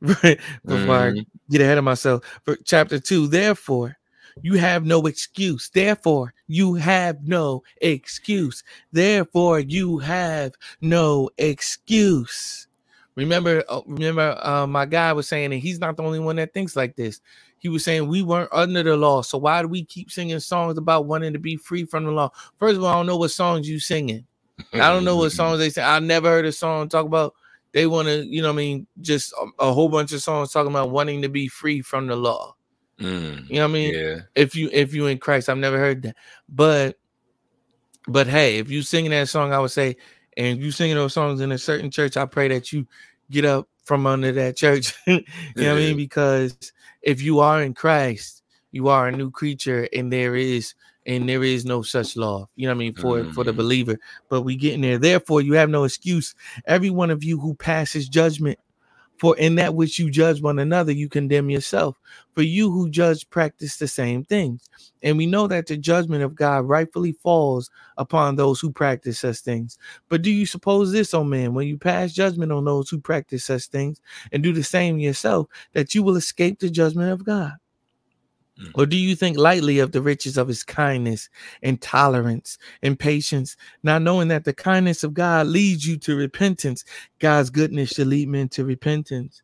Before I Mhm. get ahead of myself. For chapter two, therefore, you have no excuse. Therefore, you have no excuse. Therefore, you have no excuse. Remember, uh, remember, uh, my guy was saying that he's not the only one that thinks like this. He was saying we weren't under the law, so why do we keep singing songs about wanting to be free from the law? First of all, I don't know what songs you singing. I don't know what songs they say. I never heard a song talk about they want to, you know, what I mean, just a, a whole bunch of songs talking about wanting to be free from the law. Mm. You know what I mean? Yeah. If you if you in Christ, I've never heard that. But but hey, if you singing that song, I would say, and you singing those songs in a certain church, I pray that you get up from under that church. you know what I mean? Because if you are in Christ, you are a new creature, and there is and there is no such law. You know what I mean for for the Mhm. believer. But we getting there. Therefore, you have no excuse. Every one of you who passes judgment. For in that which you judge one another, you condemn yourself. For you who judge practice the same things. And we know that the judgment of God rightfully falls upon those who practice such things. But do you suppose this, oh man, when you pass judgment on those who practice such things and do the same yourself, that you will escape the judgment of God? Mm. Or do you think lightly of the riches of his kindness and tolerance and patience, not knowing that the kindness of God leads you to repentance? God's goodness should lead men to repentance.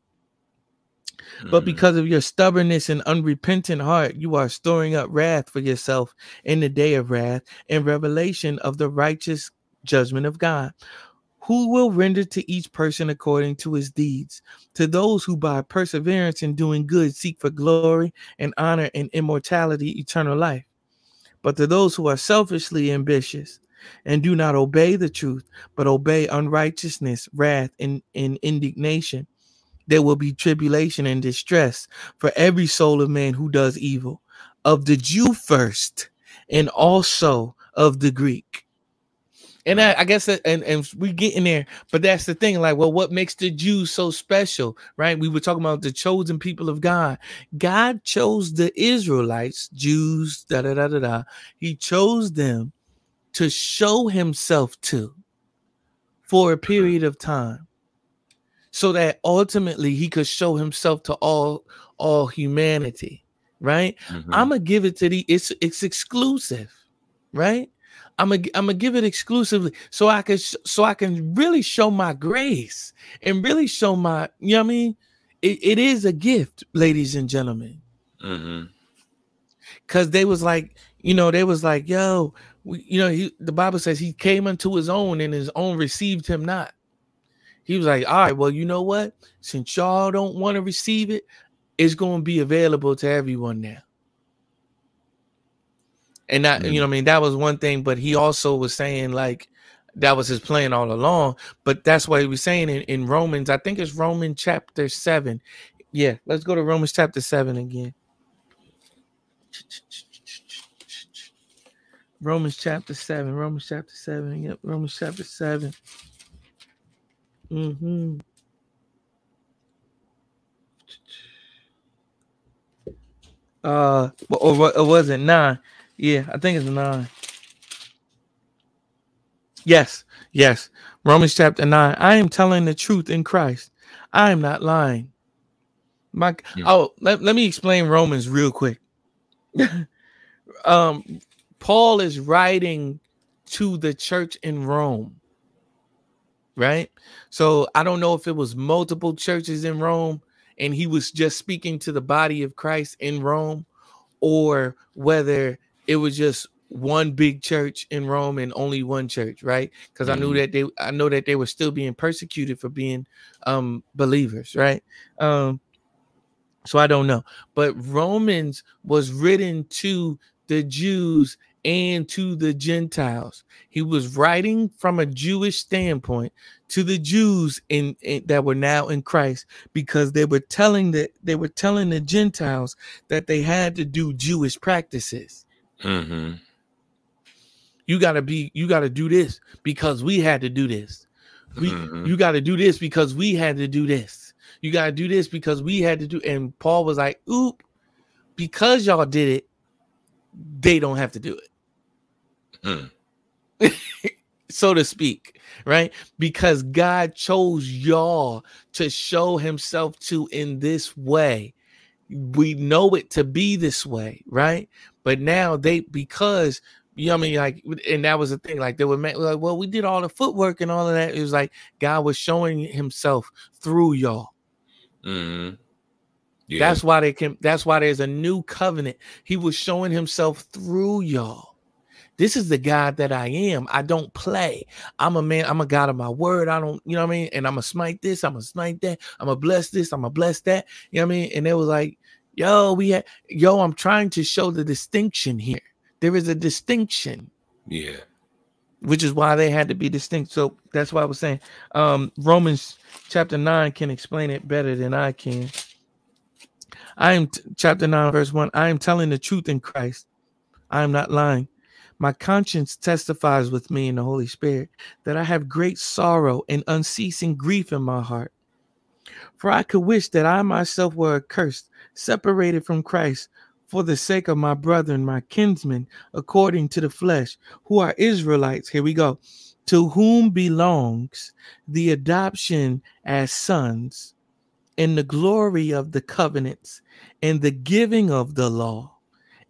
But Mhm. because of your stubbornness and unrepentant heart, you are storing up wrath for yourself in the day of wrath and revelation of the righteous judgment of God, who will render to each person according to his deeds. To those who by perseverance in doing good seek for glory and honor and immortality, eternal life. But to those who are selfishly ambitious and do not obey the truth, but obey unrighteousness, wrath, and, and indignation, there will be tribulation and distress for every soul of man who does evil, of the Jew first, and also of the Greek. And I, I guess that, and, and we get in there, but that's the thing. Like, well, what makes the Jews so special, right? We were talking about the chosen people of God. God chose the Israelites, Jews, da da da da da. He chose them to show himself to for a period of time so that ultimately he could show himself to all all humanity right Mhm. i'm gonna give it to the it's it's exclusive right i'm gonna i'm gonna give it exclusively so i can sh- so i can really show my grace and really show my you know what i mean? It, it is a gift ladies and gentlemen. Mhm. because they was like you know they was like yo we, you know he, the bible says he came unto his own and his own received him not. He was like all right well you know what? Since y'all don't want to receive it it's going to be available to everyone now and that you know what i mean that was one thing but he also was saying like that was his plan all along but that's what he was saying in, in romans i think it's roman chapter 7 yeah let's go to romans chapter 7 again Romans chapter 7. Romans chapter 7. Yep. Romans chapter 7. Mm-hmm. Uh, or, or, or was it nine? Yeah, I think it's nine. Yes, yes. Romans chapter 9. I am telling the truth in Christ. I am not lying. My Yeah. oh, let, let me explain Romans real quick. um Paul is writing to the church in Rome. Right? So I don't know if it was multiple churches in Rome and he was just speaking to the body of Christ in Rome or whether it was just one big church in Rome and only one church, right? Because I knew Mhm. that they I know that they were still being persecuted for being um believers, right? Um so I don't know. But Romans was written to the Jews and to the Gentiles. He was writing from a Jewish standpoint to the Jews in, in- that were now in Christ because they were telling that they were telling the Gentiles that they had to do Jewish practices. Mhm. You got to be you got to do this because we had to do this. We Mhm. you got to do this because we had to do this. You got to do this because we had to do and Paul was like, "Oop, because y'all did it, they don't have to do it." Hmm. so to speak, right? Because God chose y'all to show himself to in this way. We know it to be this way, right? But now they because you know what I mean, like, and that was the thing. Like they were like, well, we did all the footwork and all of that. It was like God was showing Himself through y'all. Mhm. Yeah. That's why they can. That's why there's a new covenant. He was showing Himself through y'all. This is the God that I am. I don't play. I'm a man. I'm a God of my word. I don't, you know what I mean? And I'm going to smite this. I'm going to smite that. I'm going to bless this. I'm going to bless that. You know what I mean? And it was like, yo, we had, yo, I'm trying to show the distinction here. There is a distinction, yeah. which is why they had to be distinct. So that's why I was saying um, Romans chapter 9 can explain it better than I can. I am t- chapter 9, verse 1. I am telling the truth in Christ. I am not lying. My conscience testifies with me in the Holy Spirit that I have great sorrow and unceasing grief in my heart. For I could wish that I myself were accursed, separated from Christ, for the sake of my brethren, my kinsmen, according to the flesh, who are Israelites. Here we go. To whom belongs the adoption as sons, and the glory of the covenants, and the giving of the law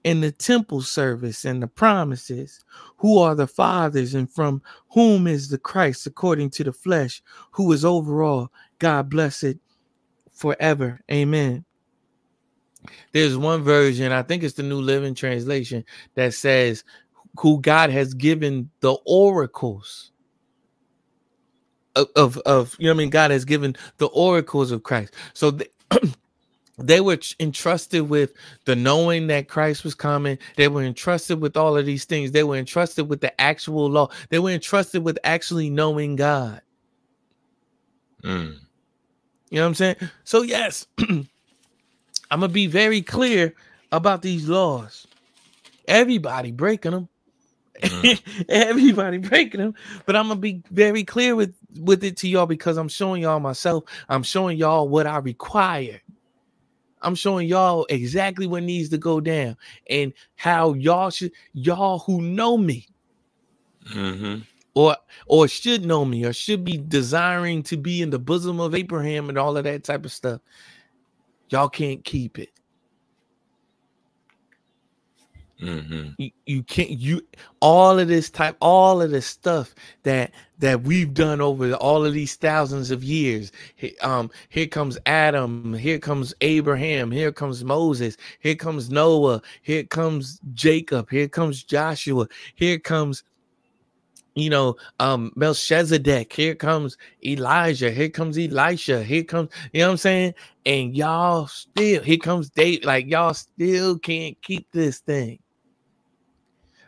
and the temple service and the promises, who are the fathers and from whom is the Christ according to the flesh, who is over all, God bless it forever. Amen. There's one version, I think it's the New Living Translation, that says, who God has given the oracles of, of of you know I mean God has given the oracles of Christ. So they, they were entrusted with the knowing that Christ was coming. They were entrusted with all of these things. They were entrusted with the actual law. They were entrusted with actually knowing God. Mm. You know what I'm saying? So yes, I'm gonna be very clear about these laws. Everybody breaking them. Everybody breaking them, but I'm gonna be very clear with with it to y'all because I'm showing y'all myself. I'm showing y'all what I require. I'm showing y'all exactly what needs to go down and how y'all should y'all who know me hmm or or should know me or should be desiring to be in the bosom of Abraham and all of that type of stuff. Y'all can't keep it. hmm You, you can't you all of this type all of this stuff that that we've done over all of these thousands of years um here comes adam here comes abraham here comes moses here comes noah here comes jacob here comes joshua here comes you know um melchizedek here comes elijah here comes elisha here comes you know what i'm saying and y'all still here comes dave like y'all still can't keep this thing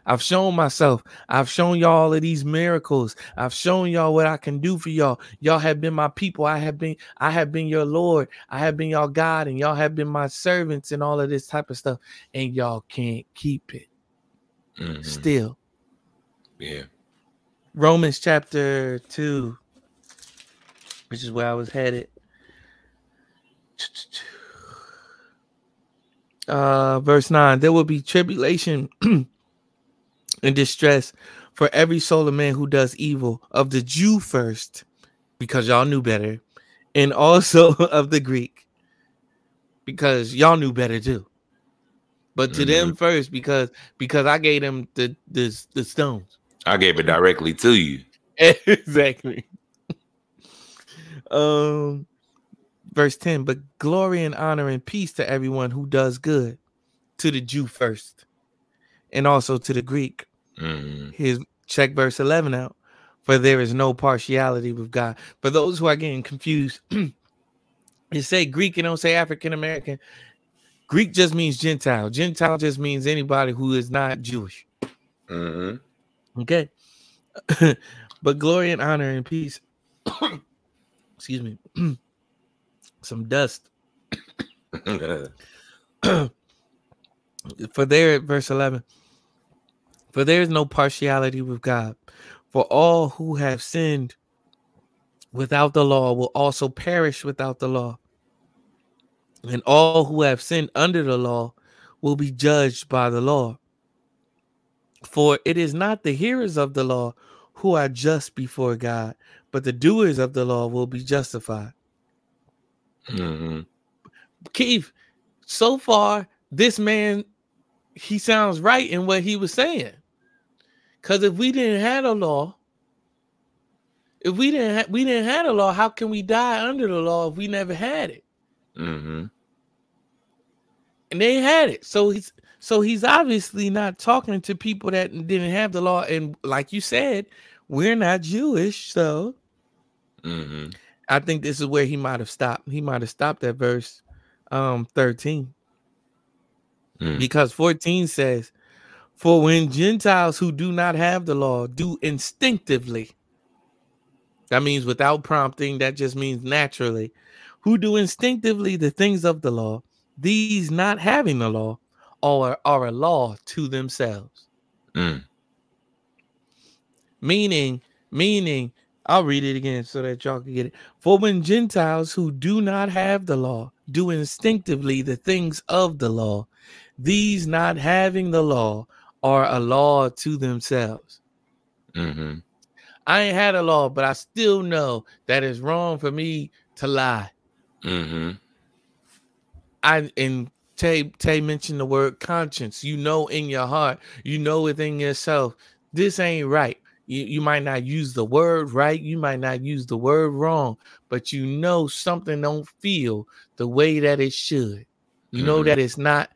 I've shown myself. I've shown y'all all of these miracles. I've shown y'all what I can do for y'all. Y'all have been my people. I have been, I have been your Lord. I have been y'all God, and y'all have been my servants and all of this type of stuff. And y'all can't keep it hmm still. Yeah. Romans chapter 2, which is where I was headed. Uh, verse 9 there will be tribulation and distress for every soul of man who does evil, of the Jew first, because y'all knew better, and also of the Greek, because y'all knew better too. But to them first, because because I gave them the the, the stones. I gave it directly to you. exactly. um verse 10 but glory and honor and peace to everyone who does good to the jew first and also to the greek hmm Here's check verse 11 out. For there is no partiality with God. For those who are getting confused, you say Greek and don't say African American. Greek just means Gentile. Gentile just means anybody who is not Jewish. hmm Okay. but glory and honor and peace. Excuse me. Some dust. For there, verse 11. For there is no partiality with God. For all who have sinned without the law will also perish without the law. And all who have sinned under the law will be judged by the law. For it is not the hearers of the law who are just before God, but the doers of the law will be justified. hmm Keith, so far, this man, he sounds right in what he was saying. Because if we didn't have a law, if we didn't ha- we didn't have a law, how can we die under the law if we never had it? hmm And they had it. So he's so he's obviously not talking to people that didn't have the law. And like you said, we're not Jewish, so hmm I think this is where he might have stopped. He might have stopped at verse um 13. Mm. Because 14 says, For when Gentiles who do not have the law do instinctively, that means without prompting, that just means naturally, who do instinctively the things of the law, these not having the law are, are a law to themselves. Mm. Meaning, meaning, I'll read it again so that y'all can get it. For when Gentiles who do not have the law do instinctively the things of the law, these not having the law are a law to themselves. hmm I ain't had a law, but I still know that it's wrong for me to lie. hmm I and Tay Tay mentioned the word conscience. You know in your heart, you know within yourself, this ain't right. You, you might not use the word right, you might not use the word wrong, but you know something don't feel the way that it should. You know Mhm. that it's not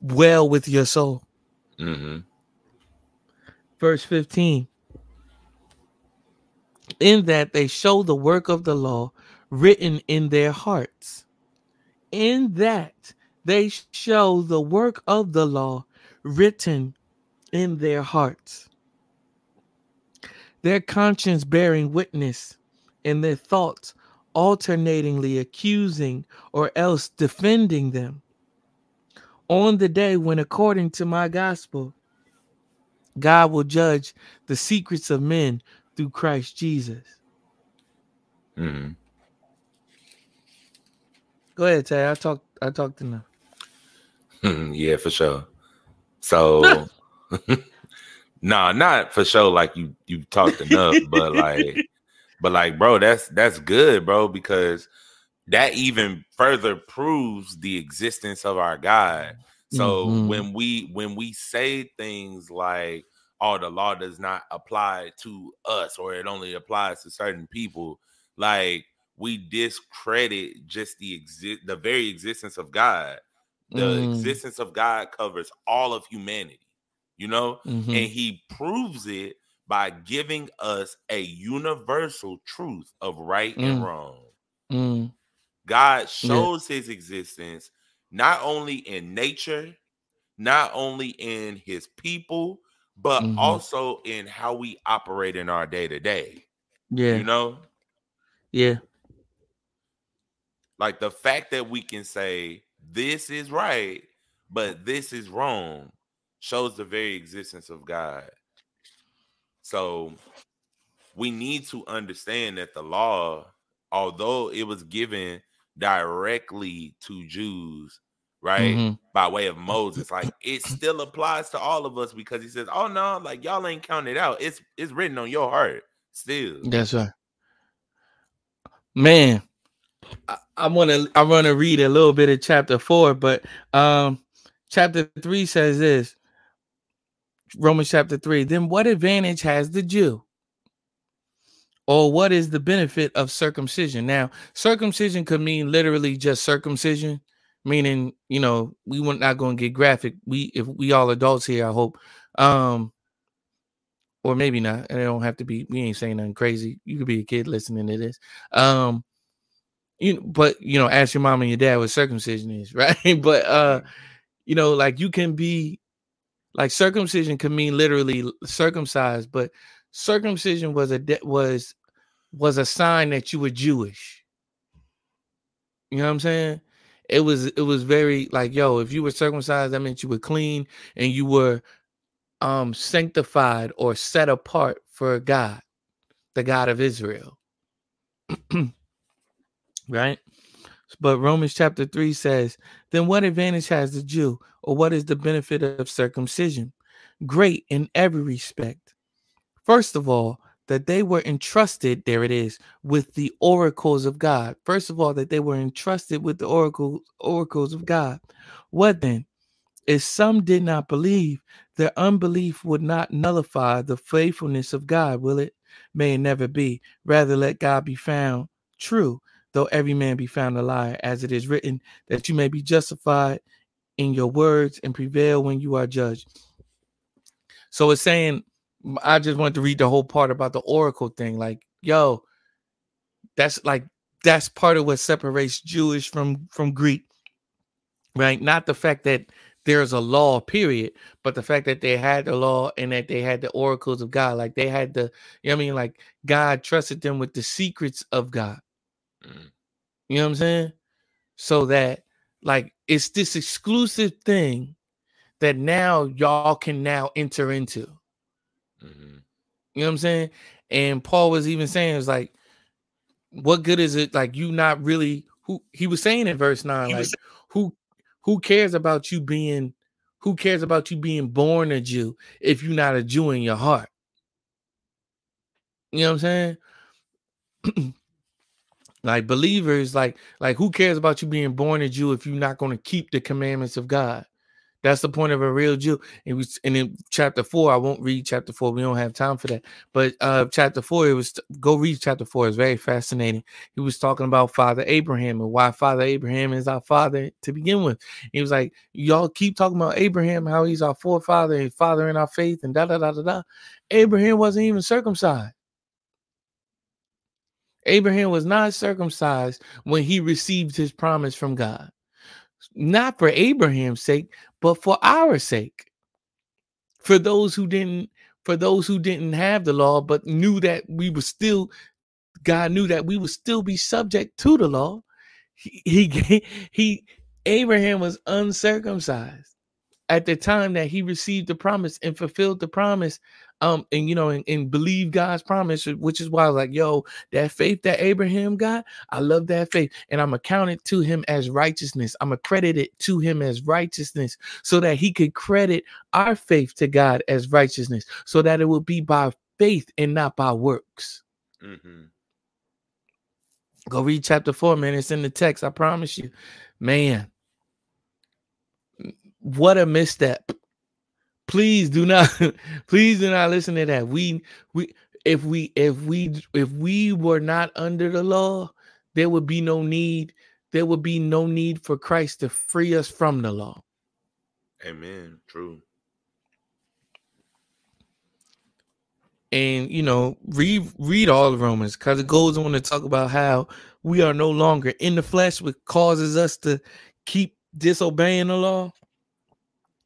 well with your soul. hmm Verse 15. in that they show the work of the law written in their hearts. In that they show the work of the law written in their hearts. Their conscience bearing witness and their thoughts alternatingly accusing or else defending them. On the day when, according to my gospel, God will judge the secrets of men through Christ Jesus. Mhm. Go ahead, Tay. I talked. I talked enough. yeah, for sure. So, nah, not for sure. Like you, you talked enough, but like, but like, bro, that's that's good, bro, because that even further proves the existence of our God. So Mhm. when we when we say things like, "Oh, the law does not apply to us," or it only applies to certain people, like we discredit just the exist the very existence of God the Mm. existence of God covers all of humanity, you know, Mhm. and He proves it by giving us a universal truth of right and Mm. wrong. Mm. God shows His existence not only in nature, not only in His people, but Mhm. also in how we operate in our day to day. Yeah. You know, Yeah. like the fact that we can say this is right but this is wrong shows the very existence of god so we need to understand that the law although it was given directly to jews right Mhm. by way of moses like it still applies to all of us because he says oh no like y'all ain't counted out it's it's written on your heart still That's right. Man, I, I want to I want to read a little bit of chapter 4, but um chapter 3 says this. Romans chapter 3. Then what advantage has the Jew? Or what is the benefit of circumcision? Now, circumcision could mean literally just circumcision, meaning, you know, we were not going to get graphic. We if we all adults here, I hope. Um or maybe not. And it don't have to be. We ain't saying nothing crazy. You could be a kid listening to this. Um, you know, but you know, ask your mom and your dad what circumcision is, right? but uh, you know, like you can be like circumcision can mean literally circumcised, but circumcision was a de- was was a sign that you were Jewish. You know what I'm saying? It was it was very like yo, if you were circumcised, that meant you were clean and you were um sanctified or set apart for God, the God of Israel. right? But Romans chapter 3 says, Then what advantage has the Jew, or what is the benefit of circumcision? Great in every respect. First of all, that they were entrusted, there it is, with the oracles of God. First of all, that they were entrusted with the oracles, oracles of God. What then? If some did not believe, their unbelief would not nullify the faithfulness of God, will it? May it never be. Rather, let God be found true, though every man be found a liar, as it is written, that you may be justified in your words and prevail when you are judged. So it's saying, I just wanted to read the whole part about the oracle thing. Like, yo, that's like that's part of what separates Jewish from from Greek, right? Not the fact that there's a law, period, but the fact that they had the law and that they had the oracles of God, like they had the, you know what I mean, like God trusted them with the secrets of God. Mm. You know what I'm saying? So that like it's this exclusive thing that now y'all can now enter into. Mhm. You know what I'm saying? And Paul was even saying, it's like, what good is it? Like, you not really who he was saying in verse nine, He like, was- who who cares about you being who cares about you being born a Jew if you're not a Jew in your heart? You know what I'm saying? like believers, like, like who cares about you being born a Jew if you're not going to keep the commandments of God? That's the point of a real Jew. It was and in chapter four. I won't read chapter four. We don't have time for that. But uh chapter four, it was go read chapter four. It's very fascinating. He was talking about Father Abraham and why Father Abraham is our father to begin with. He was like, Y'all keep talking about Abraham, how he's our forefather and father in our faith, and da da da da da. Abraham wasn't even circumcised. Abraham was not circumcised when he received his promise from God. Not for Abraham's sake, but for our sake. For those who didn't for those who didn't have the law but knew that we were still God knew that we would still be subject to the law. He he, he Abraham was uncircumcised at the time that he received the promise and fulfilled the promise um and you know and, and believe god's promise which is why i was like yo that faith that abraham got i love that faith and i'm accounted to him as righteousness. I'm accredited to him as righteousness so that he could credit our faith to god as righteousness so that it will be by faith and not by works. Mm-hmm. go read chapter 4 man it's in the text i promise you. Man what a misstep please do not please do not listen to that we we if we if we if we were not under the law there would be no need there would be no need for christ to free us from the law Amen. True. and you know read read all of romans because it goes on to talk about how we are no longer in the flesh which causes us to keep disobeying the law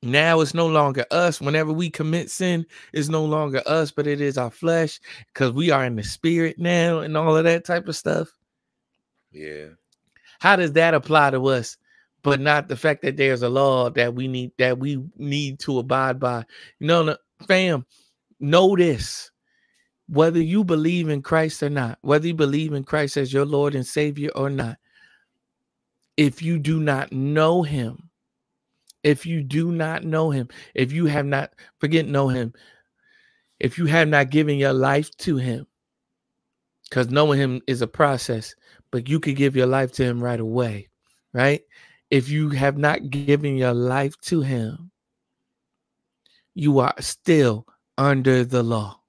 now it's no longer us. Whenever we commit sin it's no longer us but it is our flesh because we are in the spirit now and all of that type of stuff. Yeah. how does that apply to us but not the fact that there's a law that we need that we need to abide by? No no fam know this. Whether you believe in christ or not whether you believe in christ as your lord and savior or not if you do not know him if you do not know him if you have not forget know him if you have not given your life to him because knowing him is a process but you could give your life to him right away right? If you have not given your life to him you are still under the law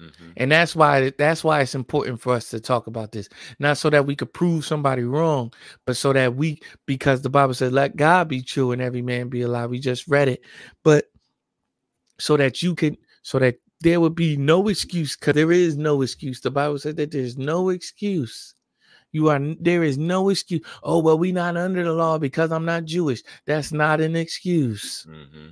Mm-hmm. and that's why that's why it's important for us to talk about this. Not so that we could prove somebody wrong but so that we because the bible says let god be true and every man be a lie. We just read it. But so that you can so that there would be no excuse because there is no excuse. The bible said that there's no excuse. You are there is no excuse. Oh well we not under the law because i'm not jewish. That's not an excuse. Mm-hmm.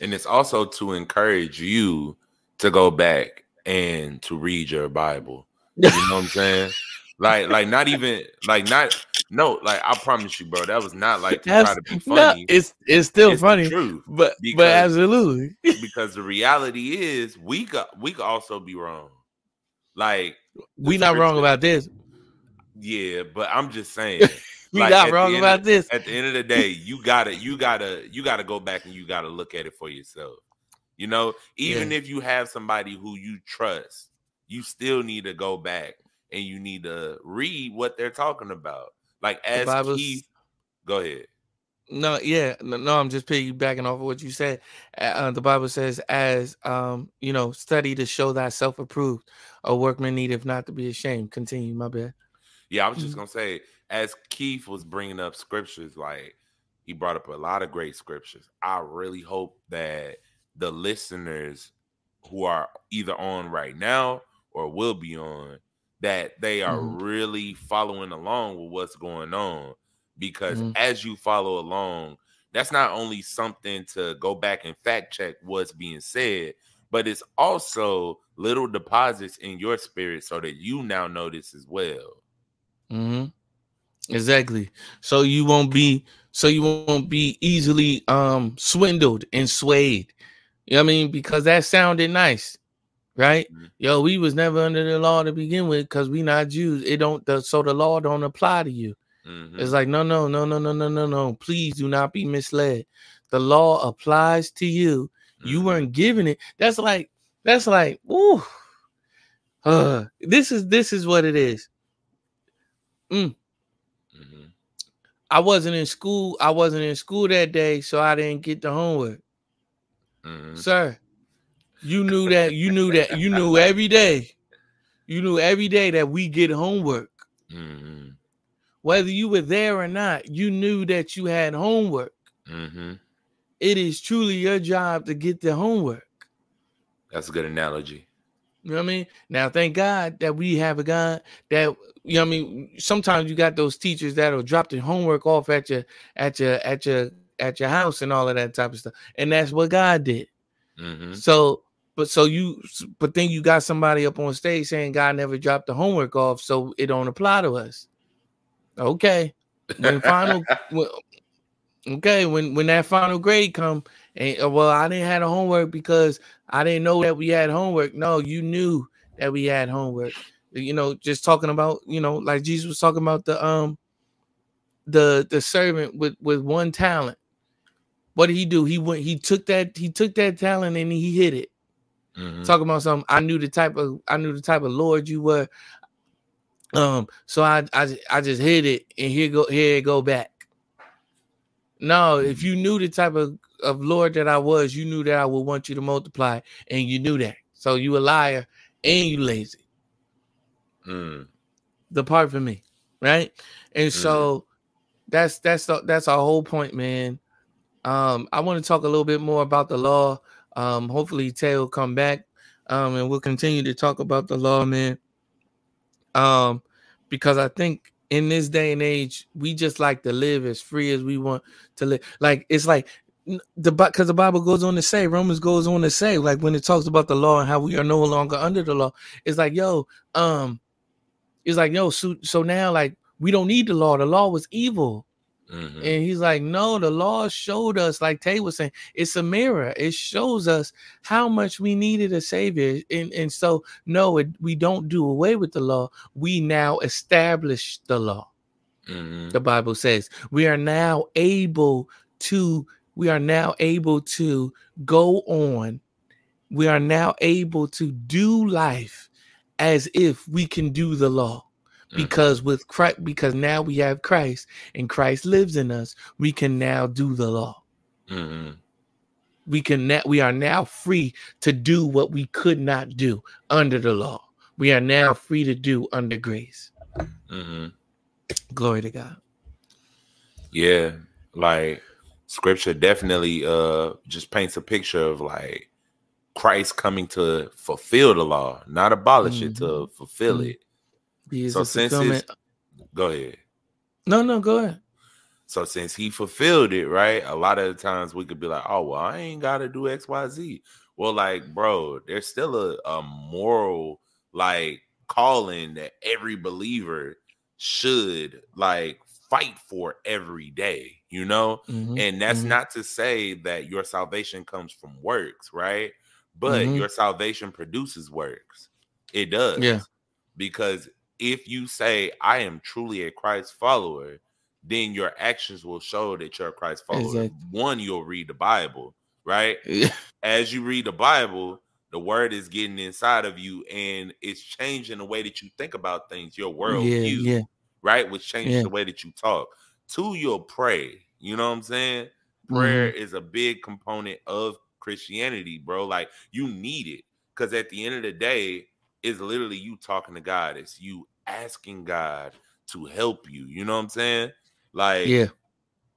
And it's also to encourage you to go back and to read your Bible. You know what I'm saying? Like, like not even like not no, like I promise you, bro. That was not like to try to be no, funny. it's it's still It's funny truth. but because- but absolutely because the reality is we got we could also be wrong. Like, we not wrong about this yeah, but I'm just saying. we Like, the wrong about of- this At the end of the day, you gotta, you gotta, you gotta go back and you gotta look at it for yourself. You know, even Yeah. if you have somebody who you trust, you still need to go back and you need to read what they're talking about. Like as Keith, go ahead. No, yeah, no, no, I'm just piggybacking off of what you said. Uh, the Bible says, as um, you know, study to show thyself approved, a workman needeth not to be ashamed. Continue, my bad. Yeah, I was just Mhm. gonna say, as Keith was bringing up scriptures, like he brought up a lot of great scriptures. I really hope that the listeners who are either on right now or will be on, that they are Mhm. really following along with what's going on. Because Mhm. as you follow along, that's not only something to go back and fact check what's being said, but it's also little deposits in your spirit so that you now notice as well. hmm Exactly. So you won't be so you won't be easily um swindled and swayed. You know what I mean? Because that sounded nice, right? Mm-hmm. Yo, we was never under the law to begin with because we not Jews. It don't the, so the law don't apply to you. Mm-hmm. It's like no, no, no, no, no, no, no, no. Please do not be misled. The law applies to you. Mm-hmm. You weren't given it. That's like that's like ooh. Uh, this is this is what it is. Mm, I wasn't in school. I wasn't in school that day, so I didn't get the homework. Mhm. Sir, you knew that. You knew that. You knew every day. You knew every day that we get homework. Mhm. Whether you were there or not, you knew that you had homework. Mhm. It is truly your job to get the homework. That's a good analogy. You know what I mean? Now, thank God that we have a God that you know what I mean. Sometimes you got those teachers that'll drop the homework off at your at your at your at your house and all of that type of stuff, and that's what God did. Mhm. So, but so you, but then you got somebody up on stage saying God never dropped the homework off, so it don't apply to us. Okay, when final, when- okay, when when that final grade come, and uh, well, I didn't have the homework because I didn't know that we had homework. No, you knew that we had homework. You know, just talking about, you know, like Jesus was talking about the um the the servant with with one talent. What did he do? He went, he took that, he took that talent and he hid it. Mhm. Talking about something. I knew the type of I knew the type of Lord you were. Um, so I I I just hid it and here go here it go back. No, if you knew the type of, of Lord that I was, you knew that I would want you to multiply, and you knew that. So you a liar and you lazy. Mm. Depart from me, right? And so that's that's the, that's our whole point, man. Um, I want to talk a little bit more about the law. Um, hopefully Tay will come back. Um, and we'll continue to talk about the law, man. Um, because I think in this day and age, we just like to live as free as we want to live. Like it's like the because the Bible goes on to say, Romans goes on to say, like when it talks about the law and how we are no longer under the law, it's like, yo, um, it's like, yo, so so now like we don't need the law. The law was evil. Mhm. And he's like, no, the law showed us, like Tay was saying, it's a mirror. It shows us how much we needed a savior. And, and so, no, it, we don't do away with the law. We now establish the law. Mhm. The Bible says we are now able to, we are now able to go on. We are now able to do life as if we can do the law Mhm. because with Christ, because now we have Christ and Christ lives in us, we can now do the law. Mhm. We can now, we are now free to do what we could not do under the law. We are now free to do under grace. Mhm. Glory to God. Yeah, like scripture definitely uh just paints a picture of like Christ coming to fulfill the law, not abolish it, to fulfill Mhm. it. He So since it's go ahead. no, no, go ahead. So since he fulfilled it, right? A lot of the times we could be like, oh well, I ain't gotta do XYZ. Well, like, bro, there's still a, a moral like calling that every believer should like fight for every day, you know? Mhm, And that's mhm. not to say that your salvation comes from works, right? But Mhm. your salvation produces works. It does. Yeah. Because if you say, I am truly a Christ follower, then your actions will show that you're a Christ follower. Exactly. One, you'll read the Bible, right? Yeah. As you read the Bible, the word is getting inside of you and it's changing the way that you think about things, your world yeah, view yeah, right? Which changes the way that you talk. Two, you'll pray. You know what I'm saying? Prayer Mm-hmm. is a big component of Christianity, bro. Like you need it because at the end of the day, it's literally you talking to God. It's you asking God to help you. You know what I'm saying? Like, yeah.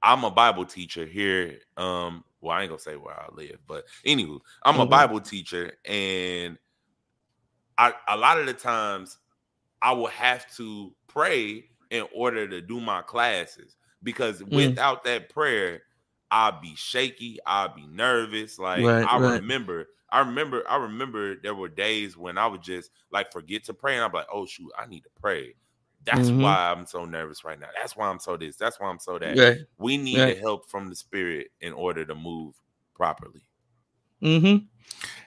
I'm a Bible teacher here. Um, well, I ain't gonna say where I live, but anywho, I'm a Mhm. Bible teacher, and I a lot of the times I will have to pray in order to do my classes because Mm. without that prayer, I'll be shaky, I'll be nervous. Like Right, I right. remember, I remember, I remember there were days when I would just like forget to pray, and I'm like, oh shoot, I need to pray. That's Mhm. why I'm so nervous right now. That's why I'm so this. That's why I'm so that. Right. We need the help from the spirit in order to move properly. Mm-hmm.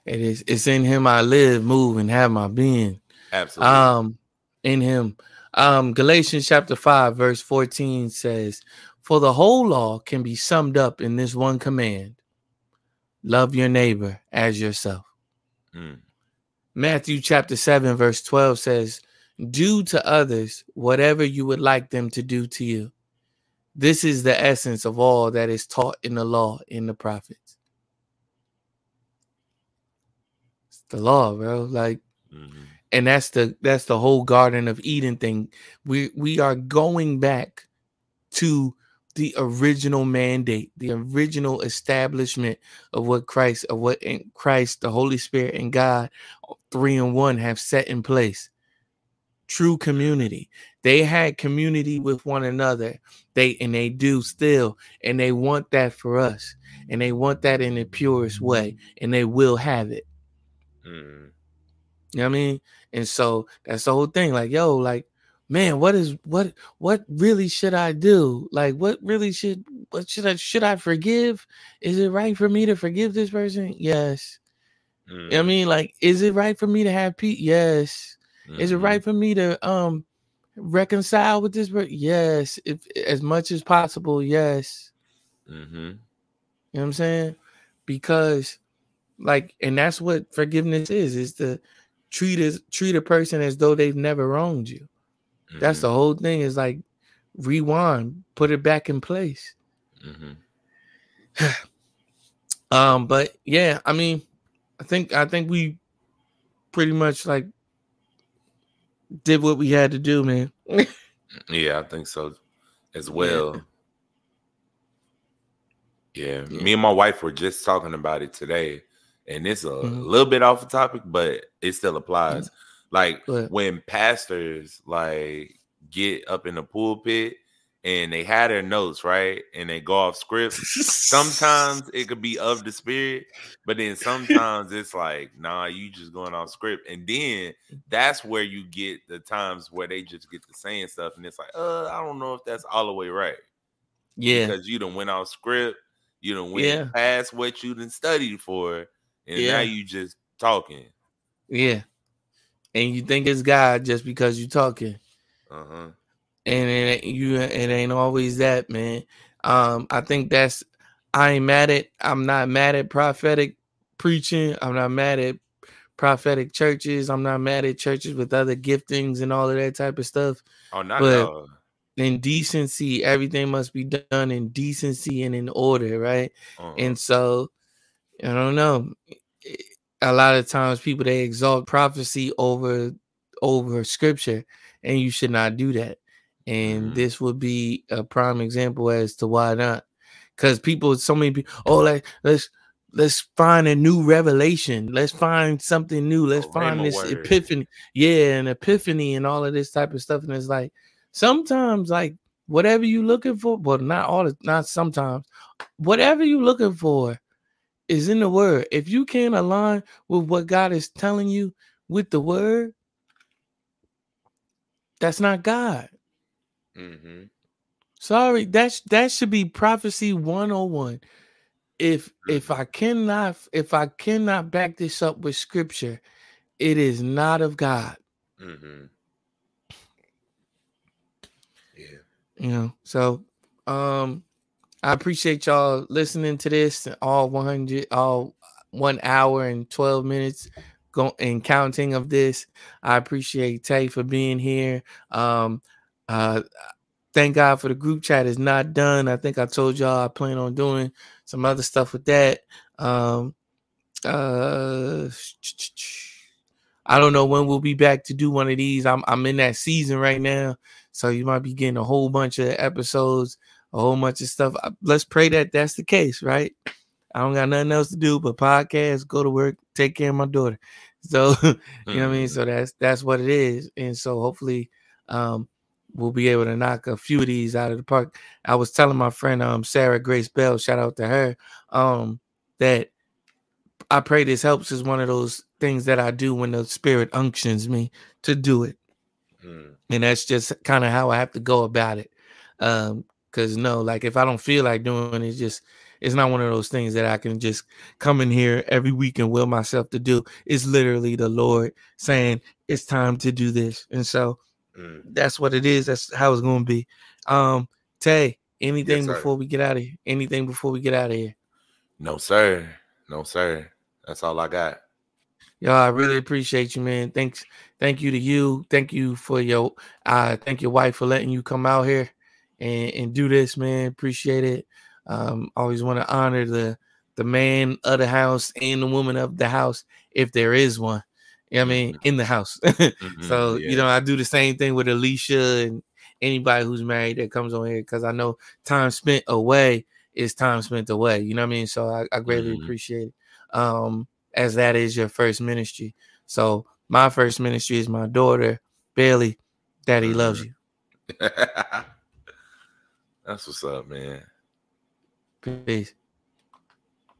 It is. It's in Him I live, move, and have my being. Absolutely. um in him um galatians chapter 5 verse 14 says for the whole law can be summed up in this one command love your neighbor as yourself Mm. matthew chapter 7 verse 12 says do to others whatever you would like them to do to you this is the essence of all that is taught in the law in the prophets it's the law bro like Mhm. And that's the that's the whole garden of eden thing we we are going back to the original mandate, the original establishment of what Christ, of what in Christ, the Holy Spirit, and God, three and one, have set in place. True community. They had community with one another. They and they do still, and they want that for us, and they want that in the purest way, and they will have it. Mm. You know what I mean? And so that's the whole thing. Like, yo, like, man, what is what what really should I do? Like, what really should what should I should I forgive? Is it right for me to forgive this person? Yes. You know I Mm. mean? Like, is it right for me to have peace? Yes. Is it right for me to um reconcile with this person? Yes. If as much as possible, yes. Mhm. You know what I'm saying? Because like, and that's what forgiveness is, is to treat as treat a person as though they've never wronged you. That's Mhm. the whole thing, is like rewind, put it back in place. Mhm. Um, but yeah, I mean, I think I think we pretty much like did what we had to do, man. Yeah, I think so as Yeah. well. Yeah. Yeah. me and my wife were just talking about it today, and it's a Mhm. little bit off the topic, but it still applies. Like Go ahead. when pastors like get up in the pulpit and they had their notes right, and they go off script. Sometimes it could be of the spirit, but then sometimes it's like, nah, you just going off script, and then that's where you get the times where they just get to saying stuff, and it's like, uh, I don't know if that's all the way right yeah, because you done went off script, you done went Yeah. past what you done studied for, and Yeah. now you just talking. yeah. And you think it's God just because you talking. Uh huh. and it ain't, you it ain't always that man um i think that's i ain't mad at i'm not mad at prophetic preaching i'm not mad at prophetic churches i'm not mad at churches with other giftings and all of that type of stuff Oh, not But- no. in decency everything must be done in decency and in order right Uh-huh. and so i don't know. A lot of times people they exalt prophecy over over scripture and you should not do that. And Mhm. this would be a prime example as to why not. Because people so many people oh like let's let's find a new revelation. Let's find something new. Let's A find this word. epiphany yeah an epiphany and all of this type of stuff. And it's like sometimes like whatever you're looking for well not all the not sometimes whatever you're looking for is in the word if you can't align with what god is telling you with the word that's not god hmm Sorry, that's that should be prophecy 101. If if I cannot if I cannot back this up with scripture, it is not of God. hmm Yeah. You know, so um I appreciate y'all listening to this all 100 all one hour and 12 minutes go and counting of this. I appreciate Tay for being here. Um uh thank God for the group chat is not done. I think I told y'all I plan on doing some other stuff with that. Um uh I don't know when we'll be back to do one of these. I'm I'm in that season right now. So you might be getting a whole bunch of episodes, a whole bunch of stuff. Let's pray that that's the case, right? I don't got nothing else to do but podcast, go to work, take care of my daughter. So you know what I mean? So that's that's what it is. And so hopefully um we'll be able to knock a few of these out of the park. I was telling my friend um Sarah Grace Bell, shout out to her, um, that I pray this helps is one of those things that I do when the spirit unctions me to do it Mm. and that's just kind of how I have to go about it. Um, because no, like if I don't feel like doing it, it's just it's not one of those things that I can just come in here every week and will myself to do. It's literally the Lord saying it's time to do this, and so Mm. that's what it is. That's how it's going to be. Um, Tay, anything sir. before we get out of here? Anything before we get out of here? No, sir. No, sir. That's all I got. Yo, I really appreciate you, man. Thanks, thank you to you. Thank you for your uh thank your wife for letting you come out here and, and do this, man. Appreciate it. Um, always want to honor the the man of the house and the woman of the house, if there is one. You know I mean, in the house. Mhm, so yeah. you know, I do the same thing with Alicia and anybody who's married that comes on here because I know time spent away is time spent away. You know what I mean? So I, I greatly Mhm. appreciate it. Um, as that is your first ministry. So my first ministry is my daughter, Bailey. Daddy loves you. That's what's up, man. Peace.